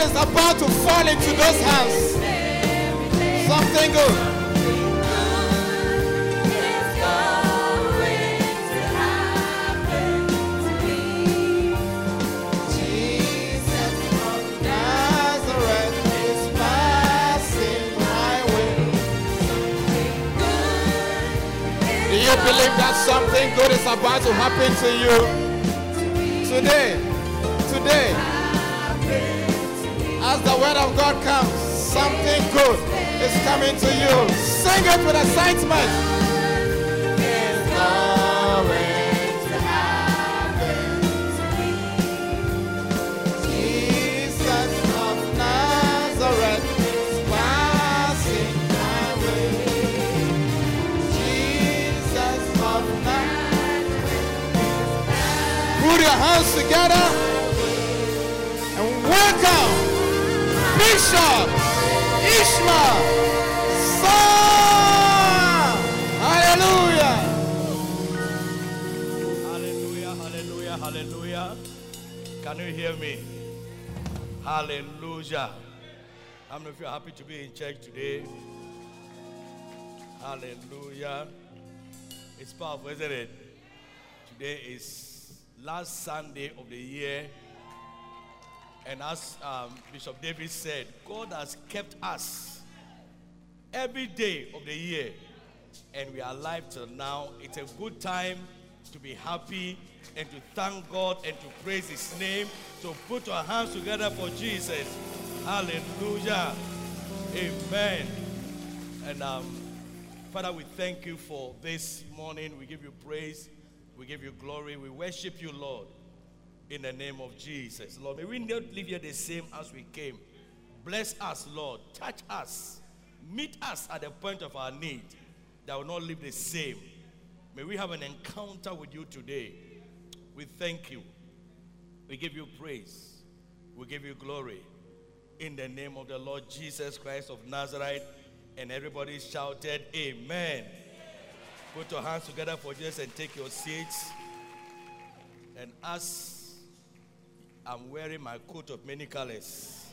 Good is about to fall into those hands. Something good. You believe that something good is about to happen to you today? Today, as the word of God comes, something good is coming to you. Sing it with excitement. It's going to happen Bishop Ishmael Sam. Hallelujah. Hallelujah, hallelujah, hallelujah. Can you hear me? Hallelujah. How many of you are happy to be in church today? Hallelujah. It's powerful, isn't it? Today is last Sunday of the year. And as um, Bishop David said, God has kept us every day of the year. And we are alive till now. It's a good time to be happy and to thank God and to praise His name. So put your hands together for Jesus. Hallelujah. Amen. And um, Father, we thank you for this morning. We give you praise. We give you glory. We worship you, Lord, in the name of Jesus. Lord, may we not leave here the same as we came. Bless us, Lord. Touch us. Meet us at the point of our need that will not live the same. May we have an encounter with you today. We thank you. We give you praise. We give you glory. In the name of the Lord Jesus Christ of Nazareth. And everybody shouted, Amen. Put your hands together for Jesus and take your seats. And as I'm wearing my coat of many colors,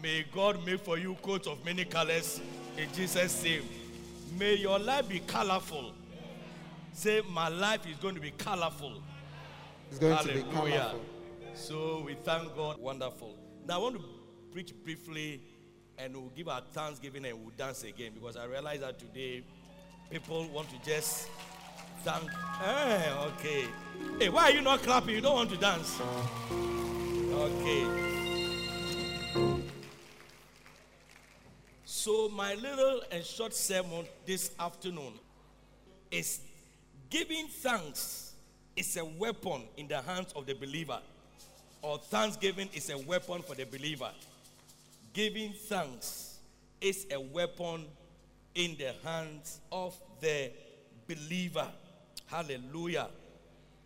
may God make for you coats of many colors in Jesus' name. May your life be colorful. Say, My life is going to be colorful. It's going to be colorful. So we thank God. Wonderful. Now I want to preach briefly and we'll give our thanksgiving and we'll dance again because I realize that today people want to just thank. Eh, okay. Hey, why are you not clapping? You don't want to dance. Okay. So my little and short sermon this afternoon is giving thanks is a weapon in the hands of the believer or thanksgiving is a weapon for the believer giving thanks is a weapon in the hands of the believer hallelujah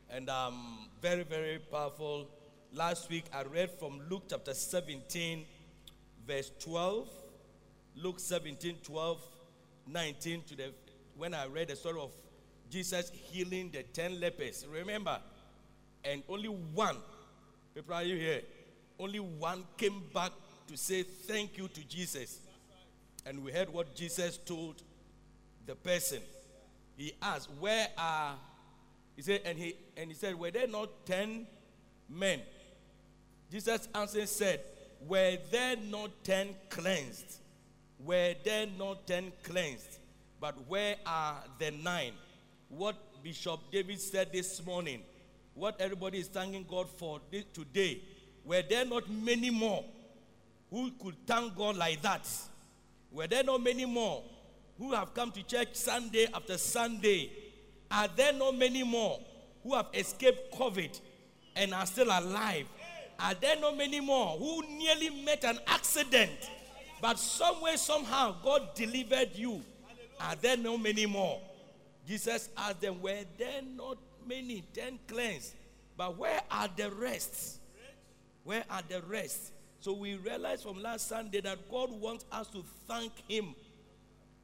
and um very very powerful last week i read from luke chapter 17 verse 12, Luke 17, 12, 19 to the when I read the story of Jesus healing the 10 lepers. Remember? And only one, people are you here? Only one came back to say thank you to Jesus. And we heard what Jesus told the person. He asked, Where are he said, and he and he said, Were there not ten men? Jesus answered said, Were there not ten cleansed? Were there not ten cleansed? But where are the nine? What Bishop David said this morning, what everybody is thanking God for today, were there not many more who could thank God like that? Were there not many more who have come to church Sunday after Sunday? Are there not many more who have escaped COVID and are still alive? Are there not many more who nearly met an accident, but somewhere, somehow, God delivered you? Are there not many more? Jesus asked them, Were there not many? Ten cleansed. But where are the rest? Where are the rest? So we realized from last Sunday that God wants us to thank Him.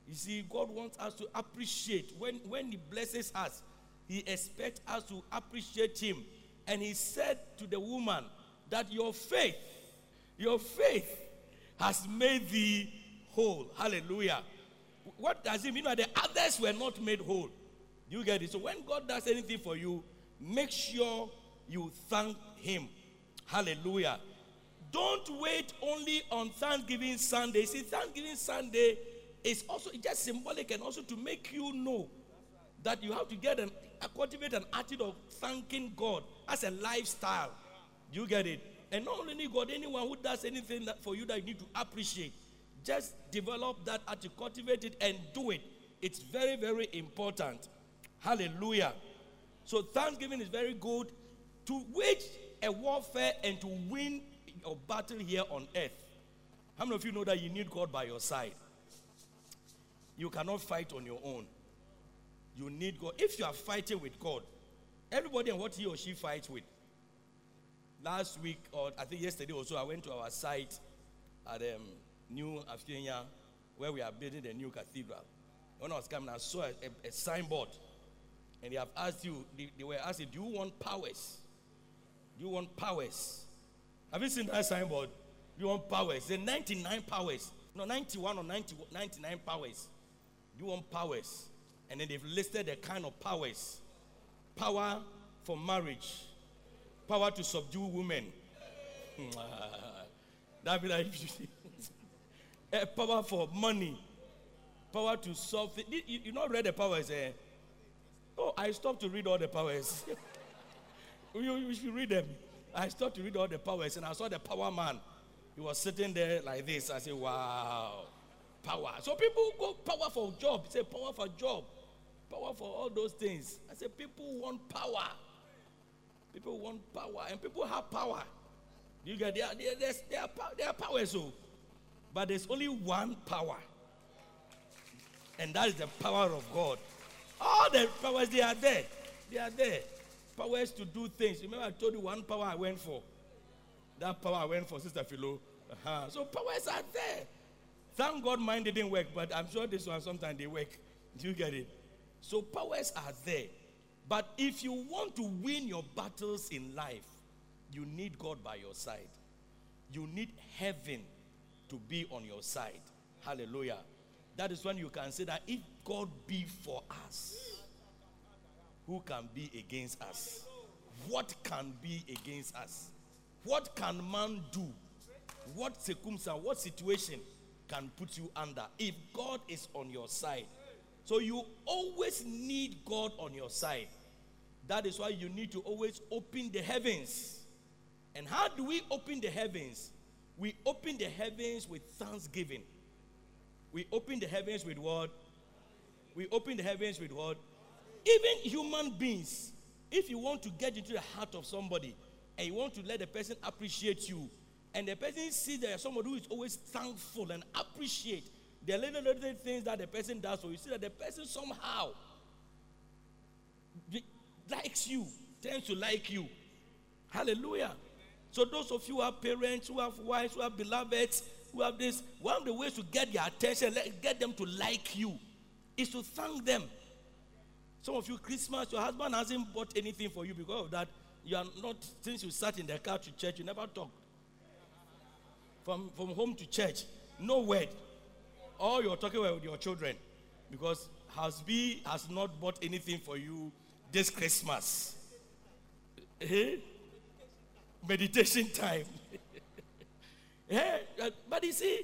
You see, God wants us to appreciate. When, when He blesses us, He expects us to appreciate Him. And He said to the woman that your faith, your faith has made thee whole. Hallelujah. What does it mean? That the others were not made whole. You get it? So when God does anything for you, make sure you thank Him. Hallelujah. Don't wait only on Thanksgiving Sunday. See, Thanksgiving Sunday is also just symbolic and also to make you know that you have to get an cultivate an attitude of thanking God as a lifestyle. You get it? And not only God, anyone who does anything for you that you need to appreciate, just develop that attitude, cultivate it, and do it. It's very, very important. Hallelujah. So Thanksgiving is very good to wage a warfare and to win your battle here on earth. How many of you know that you need God by your side? You cannot fight on your own. You need God. If you are fighting with God, everybody and what he or she fights with. Last week, or I think yesterday also, I went to our site at um, New Afienya, where we are building the new cathedral. When I was coming, I saw a, a- a signboard, and they have asked you, they, they were asking, Do you want powers? Do you want powers? Have you seen that signboard? Do you want powers? The 99 powers. No, 91 or 90, 99 powers. You want powers? And then they've listed the kind of powers power for marriage, power to subdue women. That'd be like a power for money, power to solve. thi- You, you not read the powers, eh? Oh, I stopped to read all the powers. you, you should read them. I stopped to read all the powers and I saw the power man. He was sitting there like this. I said, wow, power. So people go power for job. Say power for job, power for all those things. I say people want power. People want power, and people have power. You get there, are, pow- there are power, so, but there's only one power, and that is the power of God. All the powers they are there, they are there. Powers to do things. Remember, I told you one power I went for. That power I went for, Sister Philo. Uh-huh. So powers are there. Thank God mine didn't work, but I'm sure this one sometimes they work. Do you get it? So powers are there. But if you want to win your battles in life, you need God by your side. You need heaven to be on your side. Hallelujah. That is when you can say that if God be for us, who can be against us? What can be against us? What can man do? What circumstance, what situation can put you under if God is on your side? So you always need God on your side. That is why you need to always open the heavens. And how do we open the heavens? We open the heavens with thanksgiving. We open the heavens with what? We open the heavens with what? Even human beings, if you want to get into the heart of somebody and you want to let the person appreciate you, and the person sees that you're somebody who is always thankful and appreciate the little little things that the person does for you, see that the person somehow likes you, tends to like you. Hallelujah. So those of you who have parents, who have wives, who have beloveds, who have this. One of the ways to get their attention, get them to like you, is to thank them. Some of you, Christmas, your husband hasn't bought anything for you because of that. You are not, since you sat in the car to church, you never talk. From, from home to church, no word. All you're talking about with your children because husband has not bought anything for you this Christmas. Eh? Meditation time. Eh, but you see,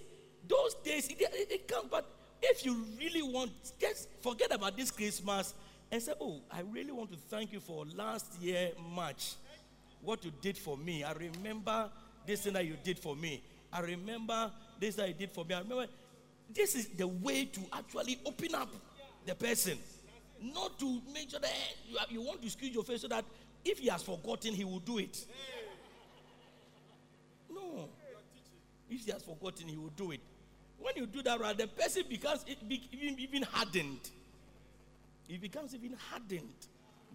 those days, it, it, it comes. But if you really want, just forget about this Christmas and say, Oh, I really want to thank you for last year, March. What you did for me. I remember this thing that you did for me. I remember this that he did for me. I remember this is the way to actually open up the person. Not to make sure that eh, you, you want to squeeze your face so that if he has forgotten, he will do it. No. If he has forgotten, he will do it. When you do that, right, the person becomes even hardened. It becomes even hardened.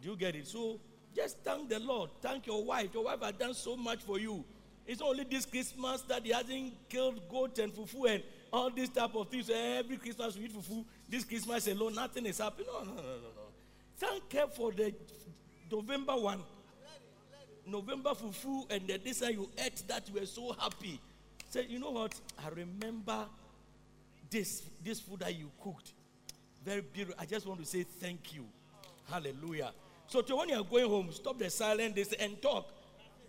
Do you get it? So just thank the Lord. Thank your wife. Your wife has done so much for you. It's only this Christmas that he hasn't killed goat and fufu and all this type of things. Every Christmas we eat fufu. This Christmas alone, nothing is happening. No, no, no, no, no. Thank her for the November one. November fufu and the this you ate that you were so happy. Say, you know what? I remember this this food that you cooked. Very beautiful. I just want to say thank you. Hallelujah. So when you are going home, stop the silence and talk.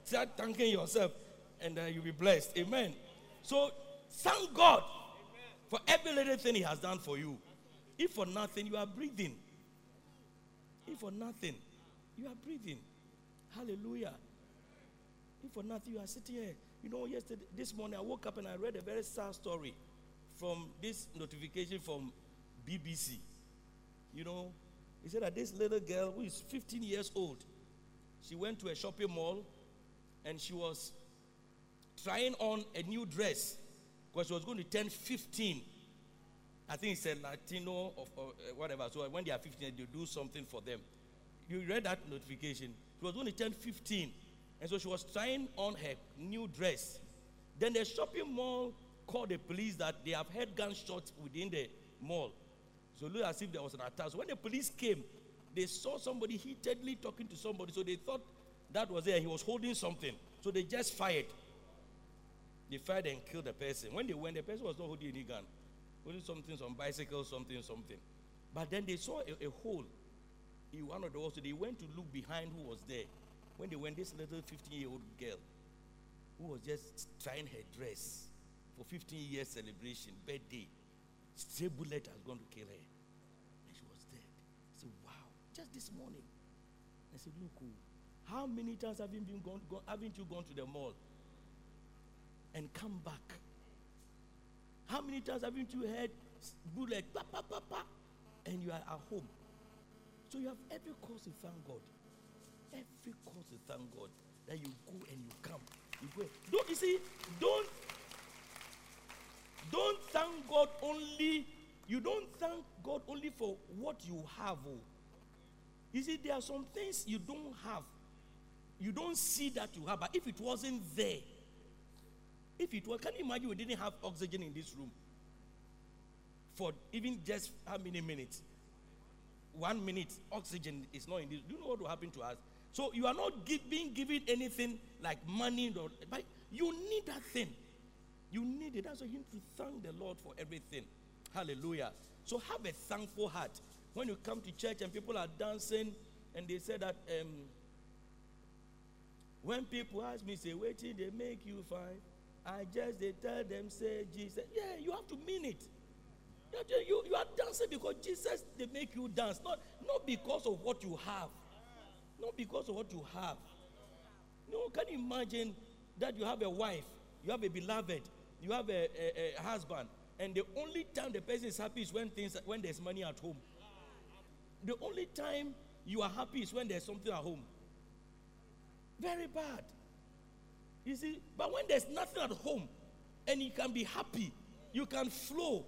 Start thanking yourself, and uh, you'll be blessed. Amen. So thank God for every little thing He has done for you. If for nothing, you are breathing. If for nothing, you are breathing. Hallelujah. If for nothing, you are sitting here. You know, yesterday, this morning, I woke up and I read a very sad story from this notification from BBC. You know, he said that this little girl who is 15 years old, she went to a shopping mall and she was trying on a new dress because she was going to turn 15. I think it's a Latino of or uh, whatever. So when they are 15, they do something for them. You read that notification. She was going to turn 15. And so she was trying on her new dress. Then the shopping mall called the police that they have heard gunshots within the mall. So it looked as if there was an attack. So when the police came, they saw somebody heatedly talking to somebody. So they thought that was there. He was holding something. So they just fired. They fired and killed the person. When they went, the person was not holding any gun. Holding something, some bicycle, something, something. But then they saw a, a hole in one of the walls. So they went to look behind who was there. When they went, this little 15 year old girl who was just trying her dress for 15 years celebration, birthday, stray bullet has gone to kill her. And she was dead. I said, wow, just this morning. I said, look, oh, how many times have you been gone, gone, haven't you gone to the mall and come back? How many times haven't you heard bullet, pa, pa, pa, pa, and you are at home? So you have every cause to thank God. Every cause to thank God that you go and you come. You go. Don't you see? Don't don't thank God only. You don't thank God only for what you have. Oh. You see, there are some things you don't have. You don't see that you have. But if it wasn't there, if it was, can you imagine we didn't have oxygen in this room for even just how many minutes? One minute, oxygen is not in this. Do you know what will happen to us? So you are not gi- being given anything like money, but you need that thing. You need it. That's why you need to thank the Lord for everything. Hallelujah. So have a thankful heart. When you come to church and people are dancing and they say that um, when people ask me, say, wait till they make you fine, I just they tell them, say Jesus. Yeah, you have to mean it. You, you, you are dancing because Jesus they make you dance, not, not because of what you have. Not because of what you have. No, can you imagine that you have a wife, you have a beloved, you have a, a, a husband, and the only time the person is happy is when things when there's money at home. The only time you are happy is when there's something at home. Very bad. You see, but when there's nothing at home and you can be happy, you can flow.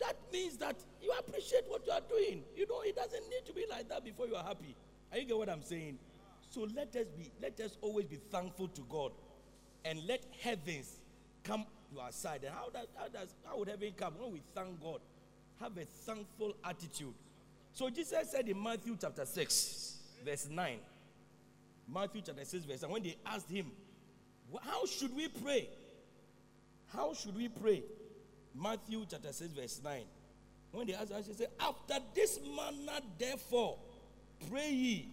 That means that you appreciate what you are doing. You know, it doesn't need to be like that before you are happy. Are you get what I'm saying? So let us be, let us always be thankful to God and let heavens come to our side. And how does how does how would heaven come when we thank God? Have a thankful attitude. So Jesus said in Matthew chapter 6, verse 9. Matthew chapter 6, verse 9. When they asked him, "Wh- How should we pray? How should we pray? Matthew chapter 6, verse 9. When they asked, he said, After this manner, therefore, pray ye,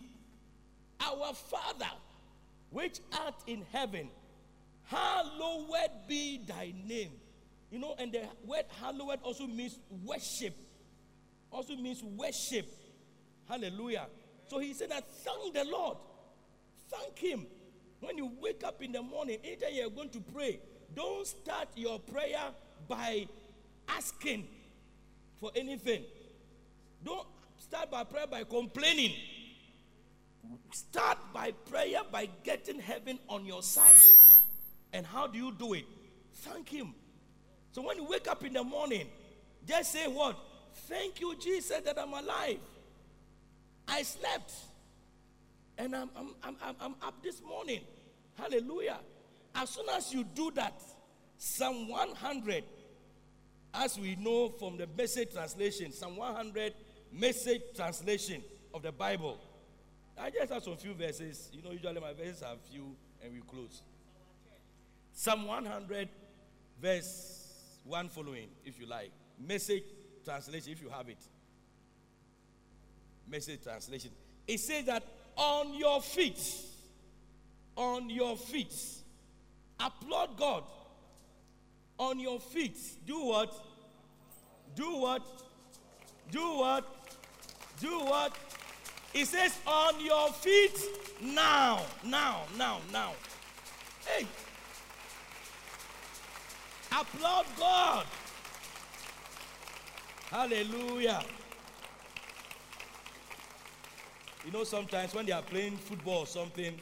Our Father, which art in heaven, hallowed be thy name. You know, and the word hallowed also means worship. Also means worship. Hallelujah. So he said that thank the Lord. Thank him. When you wake up in the morning, anytime you're going to pray, don't start your prayer by asking for anything. Don't start by prayer by complaining. Start by prayer by getting heaven on your side. And how do you do it? Thank Him. So when you wake up in the morning, just say what? Thank you, Jesus, that I'm alive. I slept. And I'm, I'm, I'm, I'm, up this morning. Hallelujah. As soon as you do that, Psalm 100, as we know from the message translation, Psalm 100 message translation of the Bible. I just have some few verses. You know, usually my verses are few and we close. Psalm 100, verse 1 following, if you like. Message translation, if you have it. Message translation. It says that on your feet, on your feet, applaud God. On your feet, do what? Do what? Do what? Do what? It says, on your feet now, now, now, now. Hey, applaud God. Hallelujah. You know, sometimes when they are playing football or something,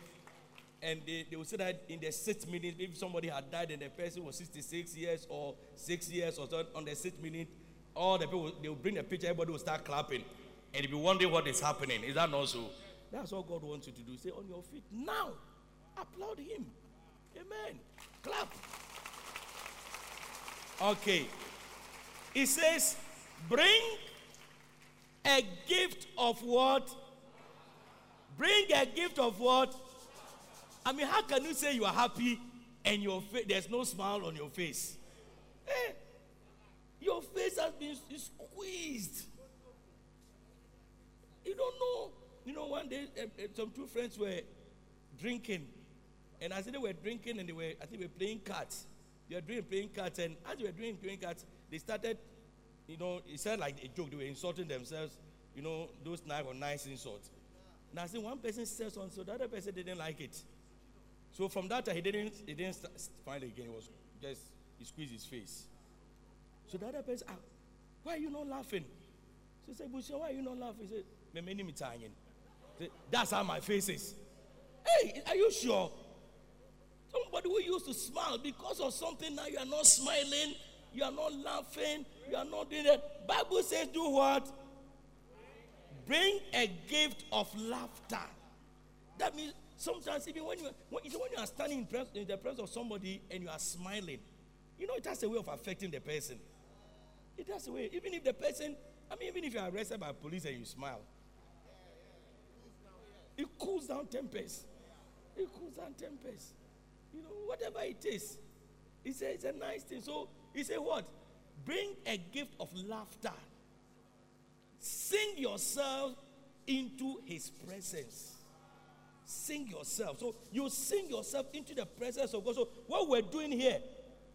and they, they will say that in the sixth minute, if somebody had died and the person was 66 years or six years or so, on the sixth minute, all the people they will bring a picture, everybody will start clapping, and you'll be wondering what is happening. Is that not so? That's what God wants you to do. Say on your feet now, applaud Him. Amen. Clap. Okay. It says, bring a gift of what? Bring a gift of what? I mean, how can you say you are happy and your fa- there's no smile on your face? Eh, your face has been squeezed. You don't know. You know, one day eh, eh, some two friends were drinking, and as they were drinking and they were, I think, they were playing cards. They were doing playing cards, and as they were doing playing cards, they started, you know, it sounded like a joke. They were insulting themselves, you know, those nice or nice insults. Now, see one person said something, so the other person didn't like it. So from that time, he didn't, he didn't find it again. It was just, he squeezed his face. So the other person, ah, why are you not laughing? So he said, Busha, why are you not laughing? He said, "Me many me tangin." He said, That's how my face is. Hey, are you sure? Somebody who used to smile because of something now you are not smiling, you are not laughing, you are not doing that. Bible says, do what? Bring a gift of laughter. That means sometimes even when you when, you when you are standing in, pres- in the presence of somebody and you are smiling, you know it has a way of affecting the person. It has a way. Even if the person, I mean, even if you are arrested by police and you smile, it cools down tempers. It cools down tempers. You know, whatever it is. He said it's a nice thing. So he said, What? Bring a gift of laughter. Sing yourself into his presence. Sing yourself. So you sing yourself into the presence of God. So what we're doing here,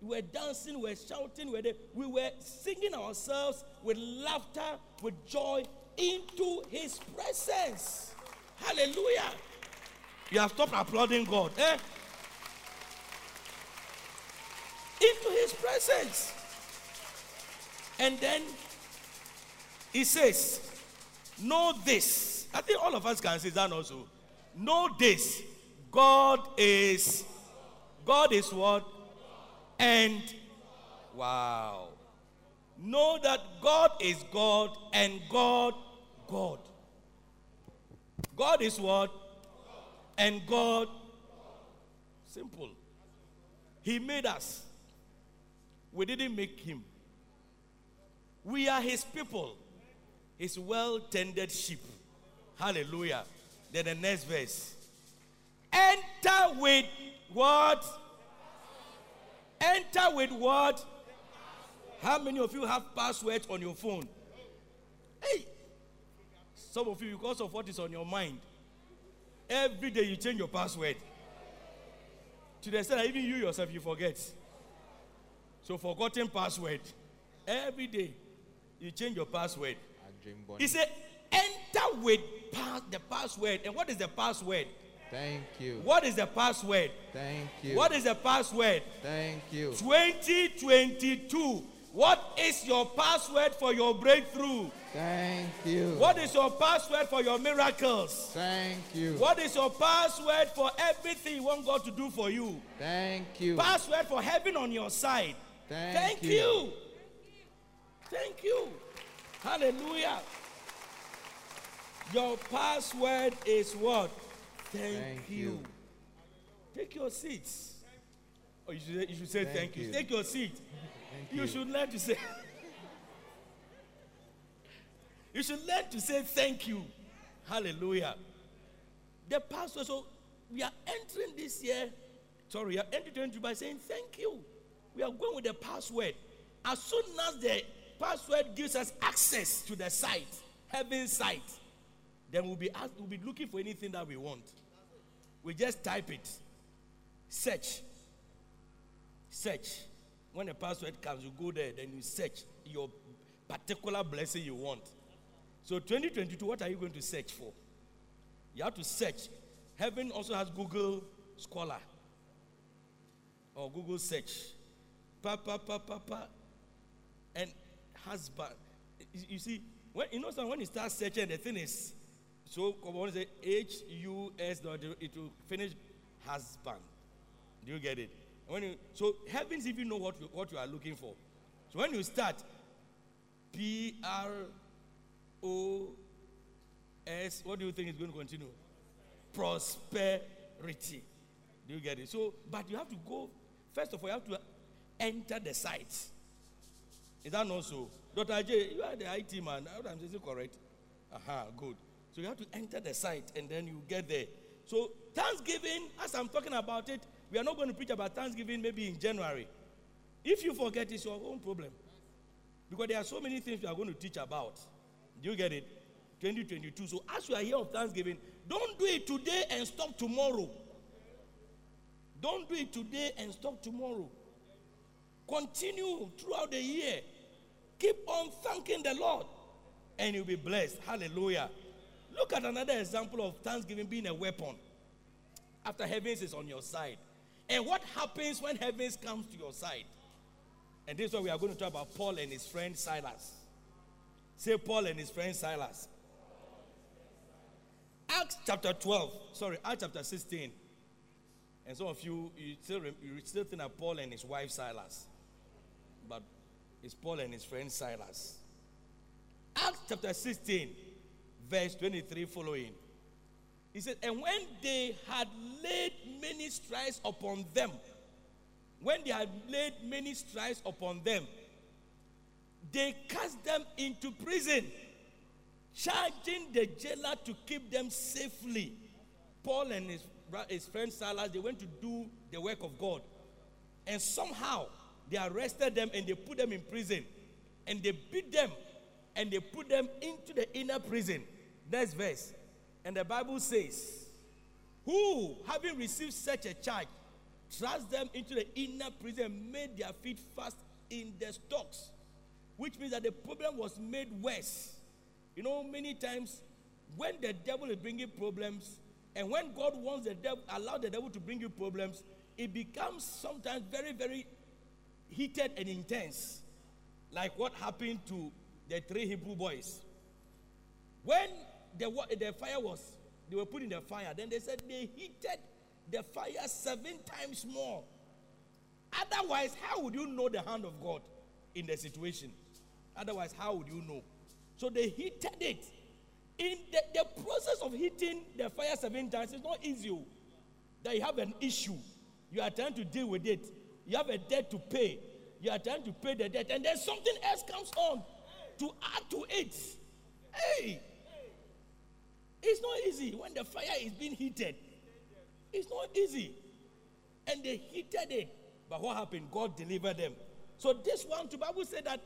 we're dancing, we're shouting, we're we were singing ourselves with laughter, with joy into his presence. Hallelujah. You have stopped applauding God. Eh? Into his presence. And then he says, Know this. I think all of us can say that also. Know this. God is God is what? And wow. Know that God is God and God God. God is what? And God simple. He made us. We didn't make him. We are his people, his well tended sheep. Hallelujah. Then the next verse. Enter with what? Enter with what? How many of you have passwords on your phone? Hey, some of you, because of what is on your mind, every day you change your password. To the extent that even you yourself you forget. So forgotten password. Every day you change your password. He said, enter with pass, the password. And what is the password? Thank you. What is the password? Thank you. What is the password? Thank you. 2022. What is your password for your breakthrough? Thank you. What is your password for your miracles? Thank you. What is your password for everything you want God to do for you? Thank you. Password for heaven on your side. Thank Thank you. you. Thank you. Hallelujah. Your password is what? Thank, Thank you. you. Take your seats. Oh, you should, you should say thank, Thank you. you. Take your seat. Thank You you. should learn to say. you should learn to say thank you. Hallelujah. The pastor, so we are entering this year, sorry, we are entering 2022 by saying thank you. We are going with the password. As soon as the password gives us access to the site, heaven's site, then we'll be, ask, we'll be looking for anything that we want. We just type it, search, search. When the password comes, you go there, then you search your particular blessing you want. So 2022, what are you going to search for? You have to search. Heaven also has Google Scholar or Google Search. Pa pa pa pa pa. And husband. You- see, when you know when you start searching, the thing is so come on, say H U S it will finish husband. Do you get it? When you, so heavens even know what you, what you are looking for. So when you start P R O S, what do you think is going to continue? Prosperity. Do you get it? So, but you have to go. First of all, you have to enter the site. Is that not so? Dr. Ajay, you are the IT man. How am I saying correct? Aha, good. So you have to enter the site and then you get there. So Thanksgiving, as I'm talking about it, we are not going to preach about Thanksgiving maybe in January. If you forget, it's your own problem. Because there are so many things we are going to teach about. Do you get it? 2022. So as you are here of Thanksgiving, don't do it today and stop tomorrow. Don't do it today and stop tomorrow. Continue throughout the year. Keep on thanking the Lord and you'll be blessed. Hallelujah. Look at another example of thanksgiving being a weapon. After heavens is on your side. And what happens when heavens comes to your side? And this is what we are going to talk about Paul and his friend Silas. Say Paul and his friend Silas. Acts chapter 12, sorry, Acts chapter 16. And some of you, you still, you still think of Paul and his wife Silas. But it's Paul and his friend Silas. Acts chapter 16, verse 23 following. He said, And when they had laid many stripes upon them, when they had laid many stripes upon them, they cast them into prison, charging the jailer to keep them safely. Paul and his, his friend Silas, they went to do the work of God. And somehow they arrested them and they put them in prison. And they beat them and they put them into the inner prison. Next verse. And the Bible says, Who, having received such a charge, thrust them into the inner prison and made their feet fast in the stocks. Which means that the problem was made worse. You know, many times when the devil is bringing problems, and when God wants the devil, allow the devil to bring you problems, it becomes sometimes very, very heated and intense. Like what happened to the three Hebrew boys. When the, the fire was, they were put in the fire, then they said they heated the fire seven times more. Otherwise, how would you know the hand of God in the situation? Otherwise, how would you know? So they heated it. In the, the process of heating the fire seven times, it's not easy. oh. That you have an issue, you are trying to deal with it. You have a debt to pay. You are trying to pay the debt, and then something else comes on to add to it. Hey, it's not easy when the fire is being heated. It's not easy. And they heated it. But what happened? God delivered them. So this one, the Bible said that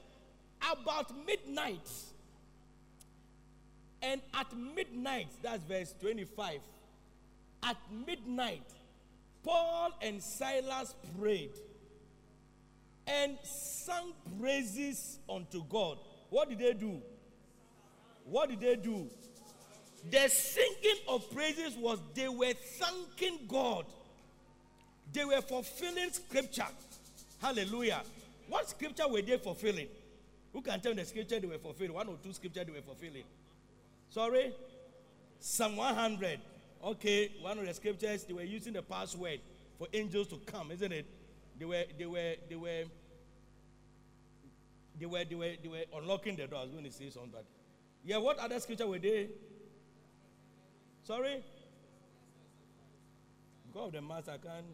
about midnight, and at midnight, that's verse 25. At midnight, Paul and Silas prayed and sang praises unto God. What did they do? What did they do? The singing of praises was they were thanking God. They were fulfilling scripture. Hallelujah. What scripture were they fulfilling? Who can tell the scripture they were fulfilling? One or two scripture they were fulfilling. Sorry? Psalm 100. Okay, one of the scriptures, they were using the password for angels to come, isn't it? They were, they were, they were, they were, they were, they were unlocking the door. I was going to say something, but yeah, what other scripture were they? Sorry? God of the master can.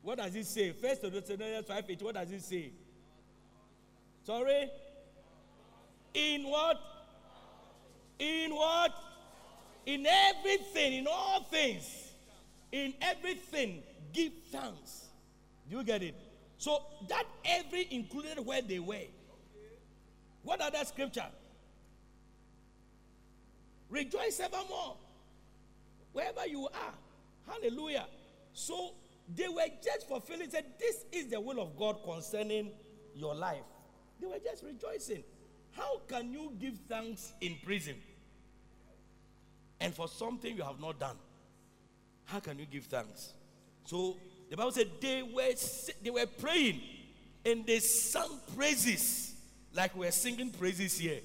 What does it say? First Thessalonians 5 8. What does it say? Sorry? In what? In what? In everything, in all things, in everything, give thanks. Do you get it? So that every included where they were. What other scripture? Rejoice evermore. Wherever you are. Hallelujah. So they were just fulfilling, said, This is the will of God concerning your life. They were just rejoicing. How can you give thanks in prison? And for something you have not done, how can you give thanks? So the Bible said they were they were praying and they sang praises like we're singing praises here.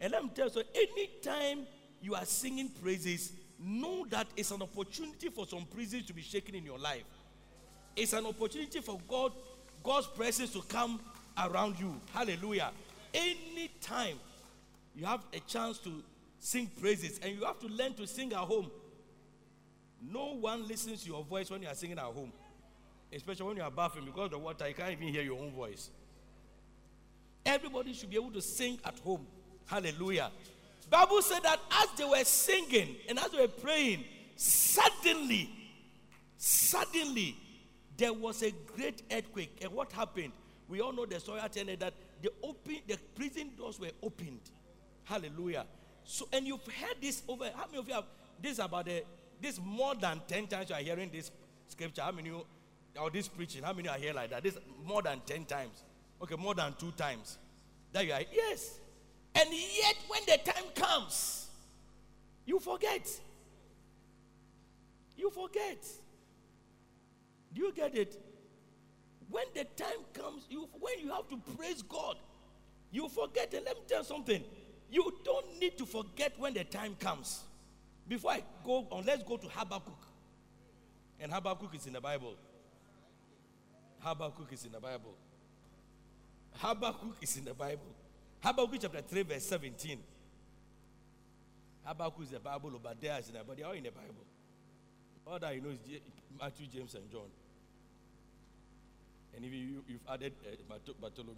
And let me tell you, so anytime you are singing praises, know that it's an opportunity for some praises to be shaken in your life. It's an opportunity for God, God's presence to come around you. Hallelujah. Anytime you have a chance to sing praises, and you have to learn to sing at home. No one listens to your voice when you are singing at home, especially when you are bathing because the water, you can't even hear your own voice. Everybody should be able to sing at home. Hallelujah. Bible said that as they were singing and as they were praying, suddenly, suddenly, there was a great earthquake. And what happened? We all know the story at the end that the open, the prison doors were opened. Hallelujah. So, and you've heard this over. How many of you have this about the this more than ten times you are hearing this scripture? How many you or this preaching? How many are here like that? This more than ten times. Okay, more than two times. That you are yes. And yet, when the time comes, you forget. You forget. Do you get it? When the time comes, you when you have to praise God, you forget. And let me tell you something. You don't need to forget when the time comes. Before I go on, let's go to Habakkuk. And Habakkuk is in the Bible. Habakkuk is in the Bible. Habakkuk is in the Bible. Habakkuk chapter 3, verse 17. Habakkuk is the Bible, Obadiah is in the Bible. They are all in the Bible. All that you know is Matthew, James, and John. And even you, you've added uh, Bartholomew.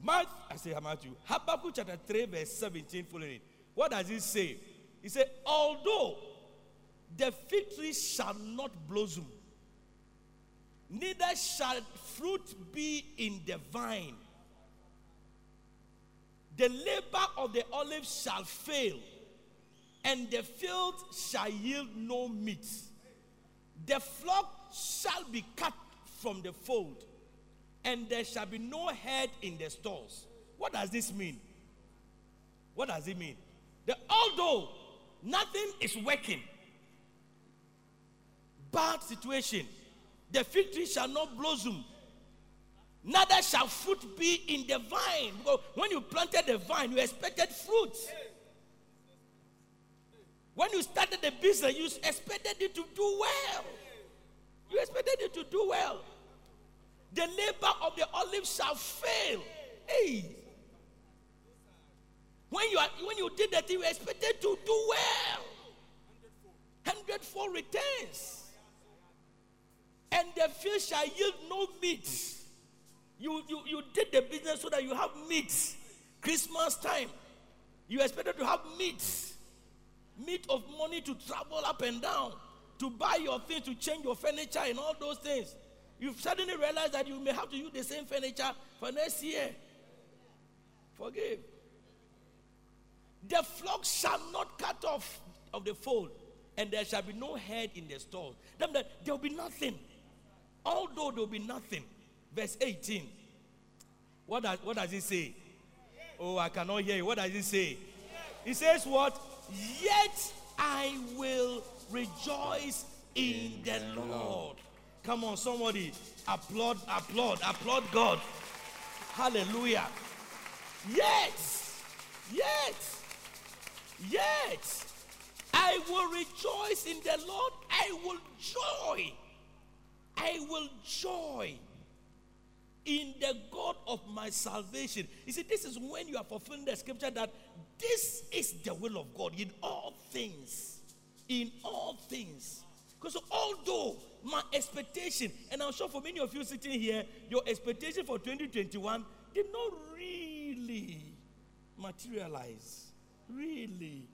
Mark, I say Matthew, Habakkuk chapter 3, verse 17, following it. What does it say? He said, Although the fig tree shall not blossom, neither shall fruit be in the vine, the labor of the olive shall fail, and the field shall yield no meat. The flock shall be cut from the fold, and there shall be no head in the stalls. What does this mean? What does it mean? The although nothing is working, bad situation, the fig tree shall not blossom, neither shall fruit be in the vine. Because when you planted the vine, you expected fruit. When you started the business, you expected it to do well. You expected it to do well. The labor of the olive shall fail. Hey. When you are, when you did that, you expected to do well. Hundredfold returns. and the field shall yield no meat. You, you, you did the business so that you have meat. Christmas time, you expected to have meat. Meat of money to travel up and down, to buy your things, to change your furniture, and all those things. You've suddenly realized that you may have to use the same furniture for next year. Forgive. The flock shall not cut off of the fold, and there shall be no head in the stall. There will be nothing. Although there will be nothing. Verse 18. What does, what does it say? Oh, I cannot hear you. What does it say? It says what? Yet I will rejoice in the Lord. Come on, somebody. Applaud, applaud, applaud God. Hallelujah. Yet, yet, yet, I will rejoice in the Lord. I will joy. I will joy in the God of my salvation. You see, this is when you are fulfilling the scripture that this is the will of God in all things. In all things. Because although my expectation, and I'm sure for many of you sitting here, your expectation for 2021 did not really materialize. Really.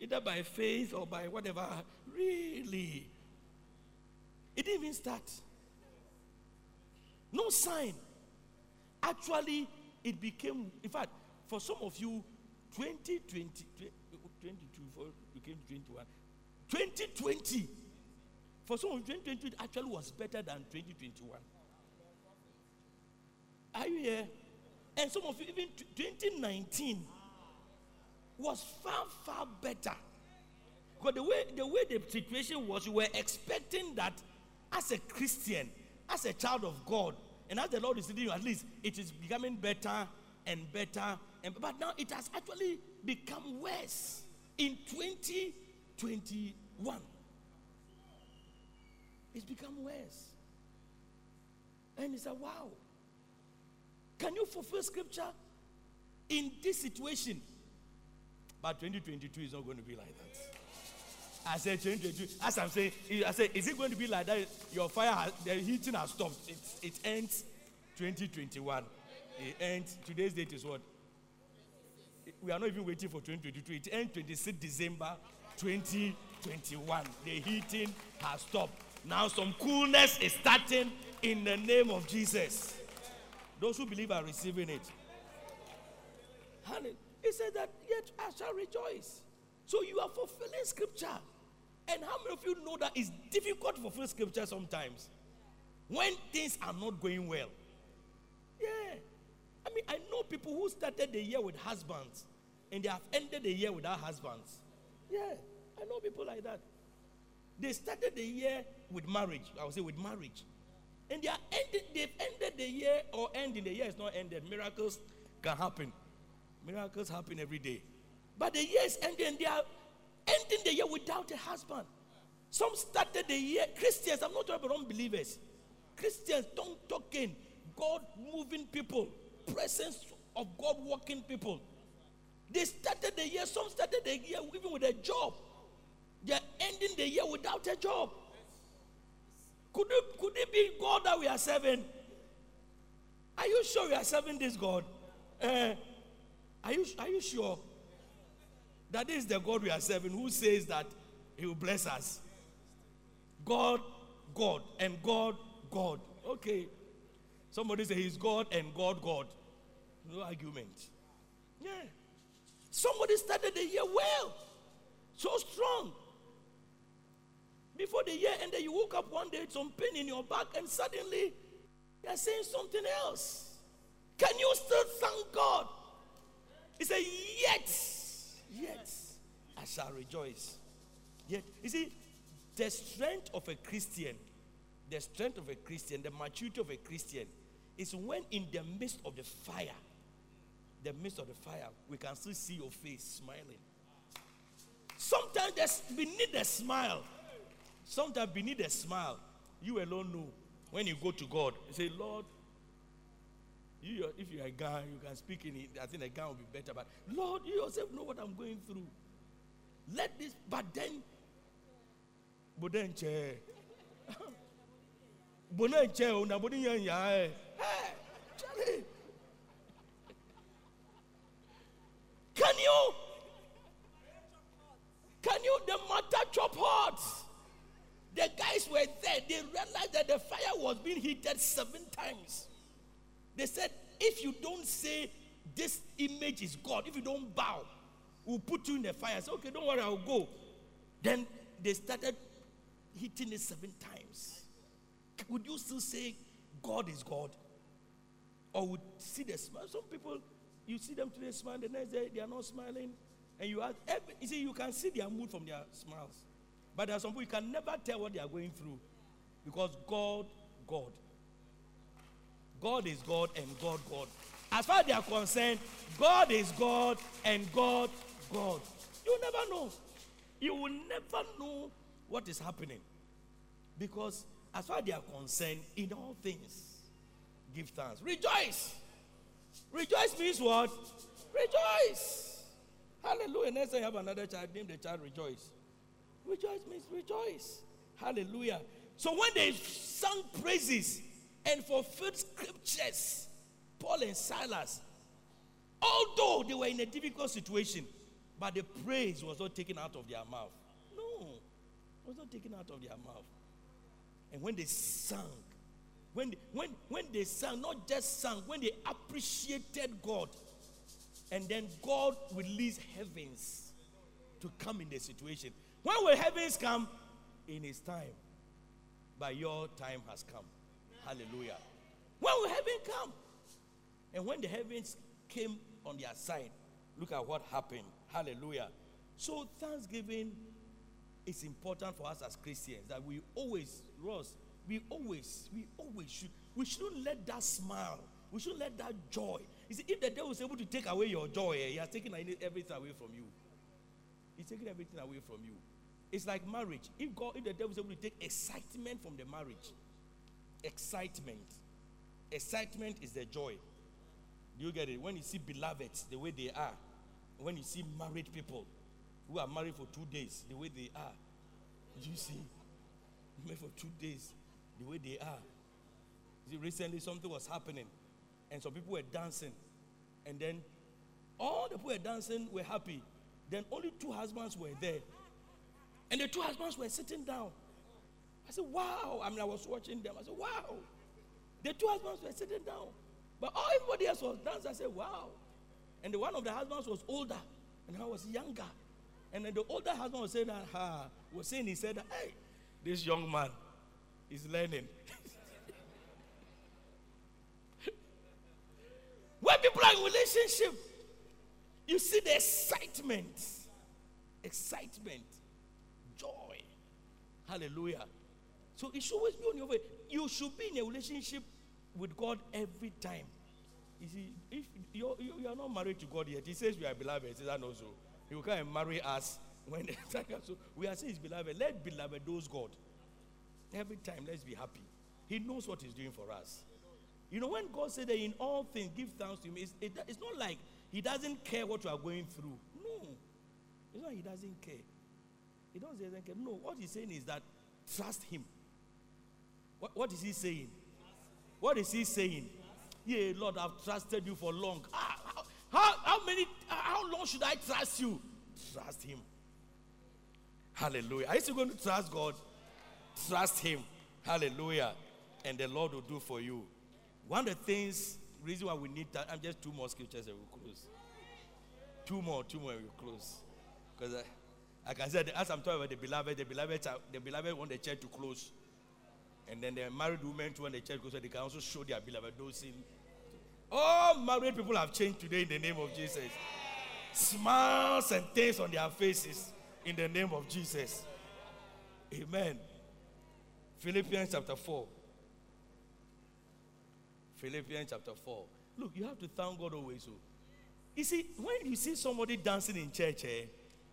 Either by faith or by whatever. Really. It didn't even start. No sign. Actually, it became, in fact, for some of you, 2020, 22 before it became 21, 2020, for some 2020 actually was better than 2021. Are you here? And some of you, even 2019 was far, far better. Because the way, the way the situation was, you were expecting that as a Christian, as a child of God, and as the Lord is leading you, at least it is becoming better and better. And, but now it has actually become worse in 2021. It's become worse. And he said, wow. Can you fulfill scripture in this situation? But 2022 is not going to be like that. I said 2022. As I'm saying, I said, is it going to be like that? Your fire, has, the heating has stopped. It, it ends 2021. It ends. Today's date is what? We are not even waiting for 2022. It ends 26 December 2021. The heating has stopped. Now some coolness is starting in the name of Jesus. Those who believe are receiving it. Honey, he said that yet I shall rejoice. So you are fulfilling scripture. And how many of you know that it's difficult to fulfill scripture sometimes? When things are not going well. Yeah. I mean, I know people who started the year with husbands and they have ended the year without husbands. Yeah. I know people like that. They started the year with marriage. I would say with marriage. And they are ended, they've ended the year or ending the year is not ended. Miracles can happen. Miracles happen every day. But the year is ending and they are ending the year without a husband. Some started the year, Christians, I'm not talking about unbelievers. Christians don't talking, God moving people, presence of God walking people. They started the year, some started the year even with a job. They're ending the year without a job. Could it, could it be God that we are serving? Are you sure we are serving this God? Uh, are, you, are you sure that is the God we are serving who says that He will bless us? God, God, and God, God. Okay. Somebody say He's God and God, God. No argument. Yeah. Somebody started the year well, so strong. Before the year ended, you woke up one day with some pain in your back, and suddenly you're saying something else. Can you still thank God? He said, Yet, yet I shall rejoice. Yet, you see, the strength of a Christian, the strength of a Christian, the maturity of a Christian is when in the midst of the fire, the midst of the fire, we can still see your face smiling. Sometimes there's beneath a smile, sometimes beneath a smile, you alone know when you go to God. You say, Lord, you, if you're a guy, you can speak in it. I think a guy will be better. But Lord, you yourself know what I'm going through. Let this, but then, but then, chair. Eh. Charlie. Can you? Can you? The matter chop hot. The guys were there. They realized that the fire was being heated seven times. They said, if you don't say this image is God, if you don't bow, we'll put you in the fire. Said, okay, don't worry, I'll go. Then they started hitting it seven times. Would you still say God is God? Or would see the smile? Some people, you see them today smile, the next day they are not smiling. And you ask, every, you see, you can see their mood from their smiles. But there are some people you can never tell what they are going through. Because God, God. God is God and God, God. As far as they are concerned, God is God and God, God. You never know. You will never know what is happening. Because as far as they are concerned, in all things, give thanks. Rejoice. Rejoice means what? Rejoice. Hallelujah. Next time you have another child, name the child Rejoice. Rejoice means rejoice. Hallelujah. So when they sang praises and fulfilled scriptures, Paul and Silas, although they were in a difficult situation, but the praise was not taken out of their mouth. No, it was not taken out of their mouth. And when they sang, when they, when, when they sang, not just sang, when they appreciated God, and then God released heavens to come in the situation. When will heavens come? In His time. But your time has come. Hallelujah. When will heaven come? And when the heavens came on their side, look at what happened. Hallelujah. So thanksgiving is important for us as Christians that we always, Ross, we always, we always should, we shouldn't let that smile, we shouldn't let that joy. You see, if the devil is able to take away your joy, he has taken everything away from you. He's taking everything away from you. It's like marriage. If God, if the devil is able to take excitement from the marriage, excitement, excitement is the joy. Do you get it? When you see beloveds the way they are, when you see married people who are married for two days the way they are, you see, married for two days the way they are. See, recently something was happening, and some people were dancing, and then all the people were dancing were happy. Then only two husbands were there, and the two husbands were sitting down. I said, "Wow!" I mean, I was watching them. I said, "Wow!" The two husbands were sitting down, but all everybody else was dancing. I said, "Wow!" And the one of the husbands was older, and I was younger. And then the older husband was saying that, ha, was saying, he said, hey, this young man is learning. when people are in relationship, you see the excitement, excitement. Hallelujah. So it should always be on your way. You should be in a relationship with God every time. You see, if you're, you are not married to God yet, He says we are beloved. He says that also. He will come and marry us when. So we are saying His beloved. Let beloved knows God. Every time, let's be happy. He knows what He's doing for us. You know, when God said that in all things give thanks to Him, it's, it, it's not like He doesn't care what you are going through. No, it's not He doesn't care. He doesn't, doesn't care. No, what He's saying is that trust Him. What, what is He saying? What is He saying? Yeah, Lord, I've trusted you for long. Ah, how, how, how many, how long should I trust you? Trust Him. Hallelujah. Are you still going to trust God? Trust Him. Hallelujah. And the Lord will do for you. One of the things, reason why we need that, I'm just two more scriptures and we'll close. Two more, two more we'll close. Because I, like I said, as I'm talking about the beloved, the beloved, the beloved want the church to close. And then the married women too, when the church goes, so they can also show their beloved those in. All married people have changed today in the name of Jesus. Smiles and things on their faces in the name of Jesus. Amen. Philippians chapter 4. Philippians chapter 4. Look, you have to thank God always. So. You see, when you see somebody dancing in church, eh,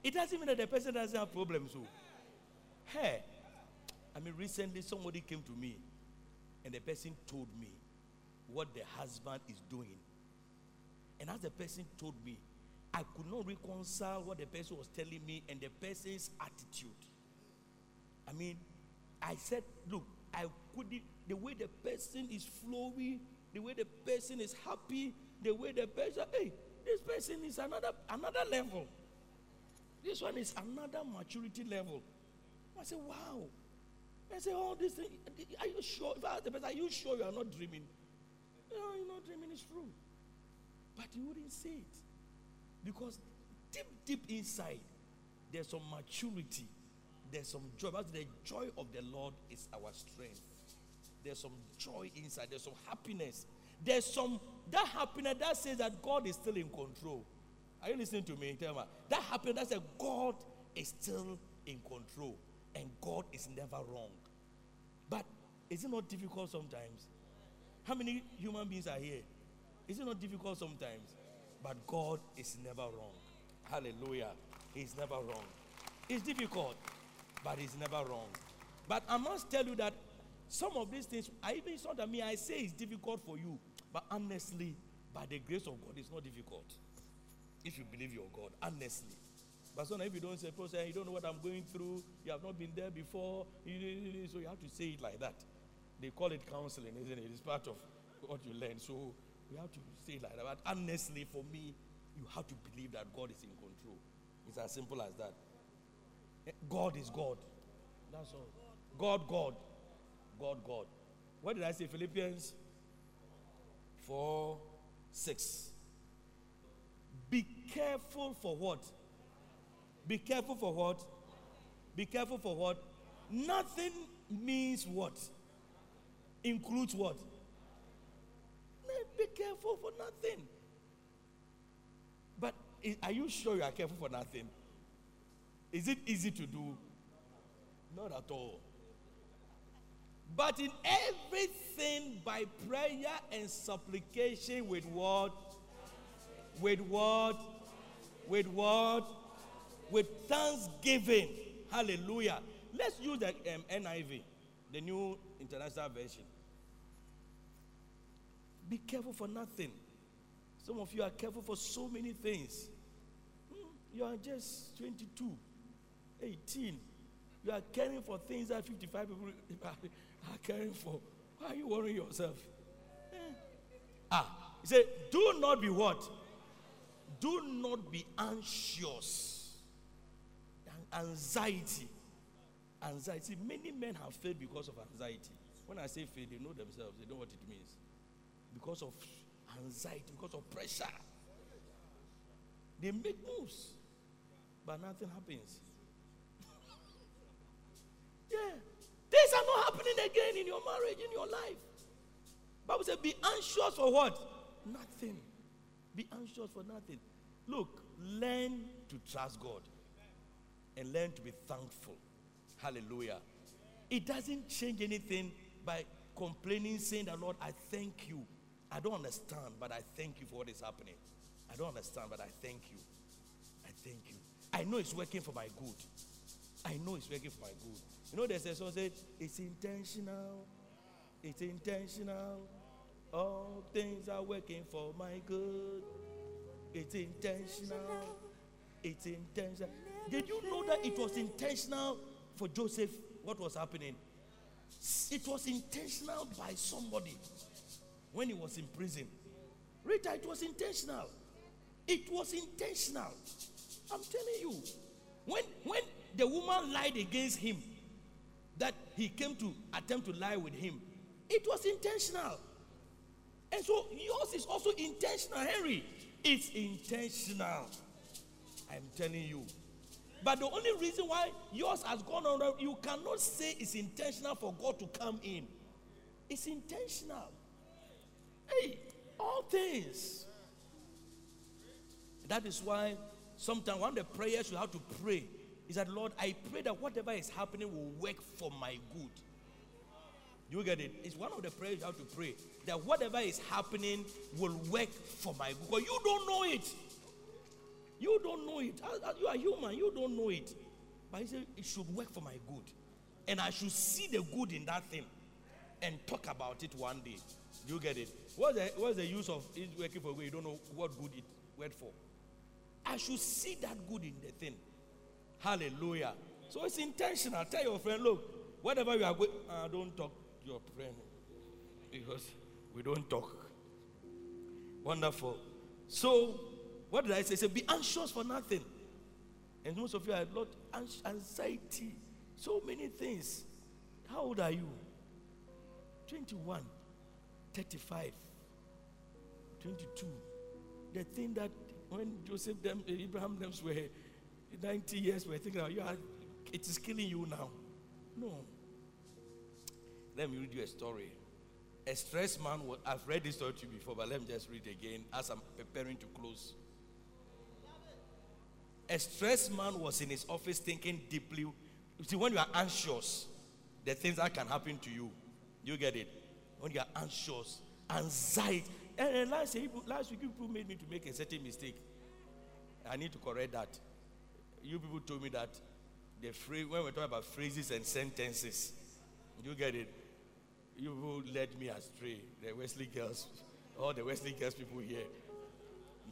it doesn't mean that the person doesn't have problems. So. Hey, I mean, recently somebody came to me and the person told me what the husband is doing. And as the person told me, I could not reconcile what the person was telling me and the person's attitude. I mean, I said, look, I couldn't, the way the person is flowing, the way the person is happy, the way the person, hey, this person is another another level. This one is another maturity level. I say, wow. I say, all this thing, are you sure? If I ask the person, are you sure you are not dreaming? No, you're not dreaming, it's true. But you wouldn't say it. Because deep, deep inside, there's some maturity, there's some joy. But the joy of the Lord is our strength. There's some joy inside, there's some happiness. There's some that happiness that says that God is still in control. Are you listening to me? Tell me. That happened. that says God is still in control and God is never wrong. But is it not difficult sometimes? How many human beings are here? Is it not difficult sometimes? But God is never wrong. Hallelujah. He's never wrong. It's difficult, but he's never wrong. But I must tell you that some of these things, I even saw that me, I say it's difficult for you. But honestly, by the grace of God, it's not difficult. If you believe your God, honestly. But sometimes if you don't say, Pastor, you don't know what I'm going through, you have not been there before, so you have to say it like that. They call it counseling, isn't it? It's part of what you learn. So we have to say it like that. But honestly, for me, you have to believe that God is in control. It's as simple as that. God is God. That's all. God, God. God, God. What did I say? Philippians 4 6. Be careful for what? Be careful for what? Be careful for what? Nothing means what? Includes what? Be careful for nothing. But are you sure you are careful for nothing? Is it easy to do? Not at all. But in everything by prayer and supplication with what? With what? With what? With thanksgiving. Hallelujah. Let's use the um, NIV, the New International Version. Be careful for nothing. Some of you are careful for so many things. Hmm, You are just 22, 18. You are caring for things that 55 people are caring for. Why are you worrying yourself? Eh. Ah, he said, do not be what? Do not be anxious. Anxiety. Anxiety. Many men have failed because of anxiety. When I say fail, they know themselves, they know what it means. Because of anxiety, because of pressure. They make moves, but nothing happens. Yeah. Things are not happening again in your marriage, in your life. Bible says, be anxious for what? Nothing. Be anxious for nothing. Look, learn to trust God and learn to be thankful. Hallelujah. It doesn't change anything by complaining, saying that Lord, I thank you. I don't understand, but I thank you for what is happening. I don't understand, but I thank you. I thank you. I know it's working for my good. I know it's working for my good. You know, there's a song said, it's intentional. It's intentional. All things are working for my good. It's intentional. It's intentional. Did you know that it was intentional for Joseph? What was happening? It was intentional by somebody when he was in prison. Rita, it was intentional. It was intentional. I'm telling you. When when the woman lied against him, that he came to attempt to lie with him, it was intentional. And so yours is also intentional, Henry. It's intentional. I'm telling you. But the only reason why yours has gone on, uh, you cannot say it's intentional for God to come in. It's intentional. Hey, all things. That is why sometimes one of the prayers you have to pray is that, Lord, I pray that whatever is happening will work for my good. You get it? It's one of the prayers you have to pray that whatever is happening will work for my good. Because you don't know it. You don't know it. You are human. You don't know it. But he said it should work for my good. And I should see the good in that thing and talk about it one day. You get it? What's the, what's the use of it working for good? You don't know what good it worked for. I should see that good in the thing. Hallelujah. So it's intentional. Tell your friend, look, whatever you are going, uh, don't talk your friend because we don't talk. Wonderful. So, what did I say? Say, be anxious for nothing. And most of you have a lot anxiety, so many things. How old are you? 21, 35, 22. The thing that when Joseph them, eh, Abraham them were 90 years, we're thinking, you are, it is killing you now. No. Let me read you a story. A stressed man, was, I've read this story to you before, but let me just read it again as I'm preparing to close. A stressed man was in his office thinking deeply. You see, when you are anxious, the things that can happen to you, you get it. When you are anxious, anxiety. And, and last, last week, you people made me to make a certain mistake. I need to correct that. You people told me that the phrase, when we're talking about phrases and sentences, you get it. You led me astray. The Wesley girls, all the Wesley girls people here,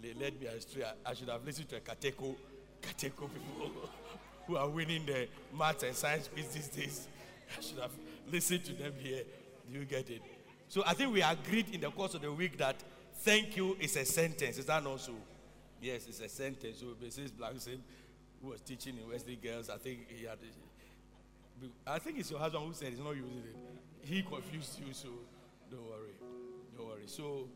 they led me astray. I, I should have listened to a Kateko, Kateko people who are winning the maths and science quiz these days. I should have listened to them here. Do you get it? So I think we agreed in the course of the week that thank you is a sentence. Is that not so? Yes, it's a sentence. So Mrs. Blankson, who was teaching in Wesley Girls, I think he had. I think it's your husband who said he's not using it. He confused you, so don't worry. Don't worry. So,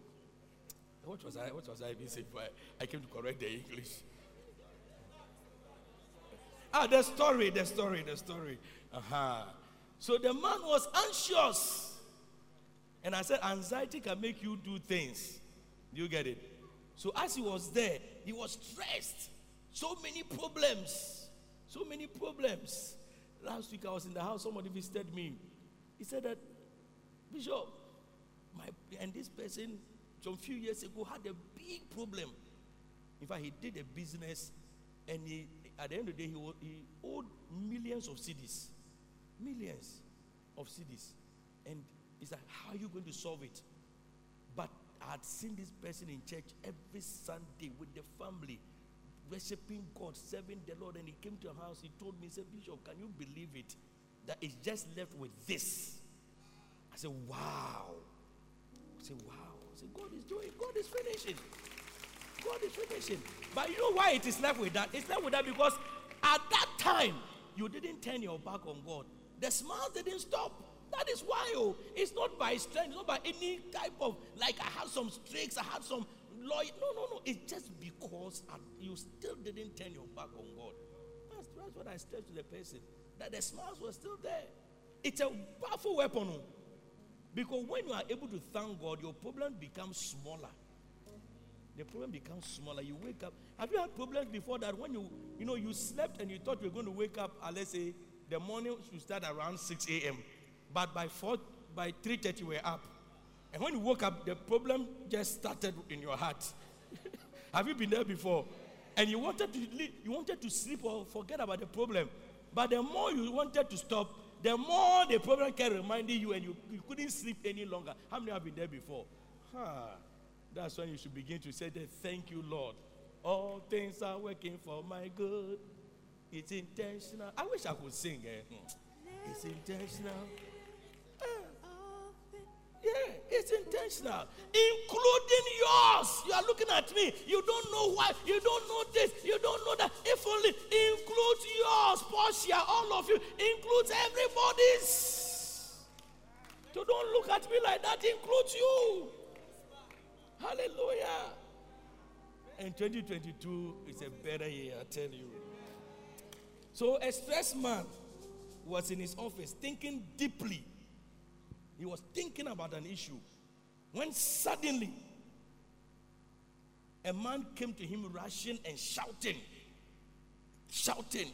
what was I? What was I even saying? before I, I came to correct the English. Ah, the story, the story, the story. Uh-huh. So the man was anxious. And I said, anxiety can make you do things. You get it? So as he was there, he was stressed. So many problems. So many problems. Last week I was in the house, somebody visited me. He said that, Bishop, my and this person some few years ago had a big problem. In fact, he did a business and he at the end of the day he, he owed millions of cedis. Millions of cedis. And he's like, How are you going to solve it? But I had seen this person in church every Sunday with the family, worshiping God, serving the Lord. And he came to our house. He told me, he said, Bishop, can you believe it? That it's just left with this. I said, Wow. I said, Wow. I said, God is doing, God is finishing. God is finishing. But you know why it is left with that? It's left with that because at that time, you didn't turn your back on God. The smiles didn't stop. That is why, oh, it's not by strength, it's not by any type of, like I had some streaks, I had some lawyer. No, no, no. It's just because you still didn't turn your back on God. That's, that's what I stressed to the person. That the smiles were still there. It's a powerful weapon. oh. Because when you are able to thank God, your problem becomes smaller the problem becomes smaller. You wake up. Have you had problems before that when you, you know, you slept and you thought you were going to wake up, uh, let's say the morning should start around 6 a.m. But by 4, by 3.30 you were up. And when you woke up, the problem just started in your heart. Have you been there before? And you wanted to leave, you wanted to sleep or forget about the problem. But the more you wanted to stop, the more the problem kept reminding you and you, you couldn't sleep any longer. How many have been there before? Huh. That's when you should begin to say that, thank you, Lord. All things are working for my good. It's intentional. I wish I could sing. eh. Hmm. It's intentional. Yeah, it's intentional, including yours. You are looking at me. You don't know why. You don't know this. You don't know that. If only includes yours, Portia, all of you, includes everybody's. So don't look at me like that. Includes you. Hallelujah. And 2022 is a better year, I tell you. So a stressed man was in his office thinking deeply. He was thinking about an issue. When suddenly a man came to him rushing and shouting. Shouting.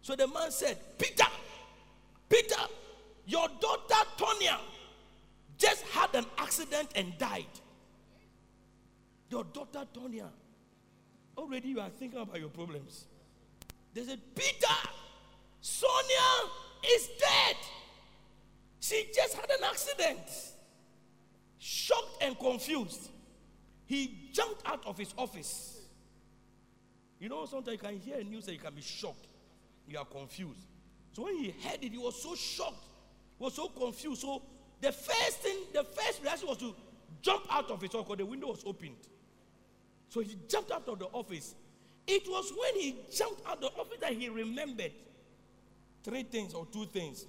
So the man said, Peter, Peter, your daughter Tonya just had an accident and died. Your daughter Tonya. Already you are thinking about your problems. They said, Peter, Sonia is dead. She just had an accident. Shocked and confused, he jumped out of his office. You know, sometimes you can hear news and you can be shocked. You are confused. So when he heard it, he was so shocked, was so confused. So the first thing, the first reaction was to jump out of his office because the window was opened. So he jumped out of the office. It was when he jumped out of the office that he remembered three things or two things.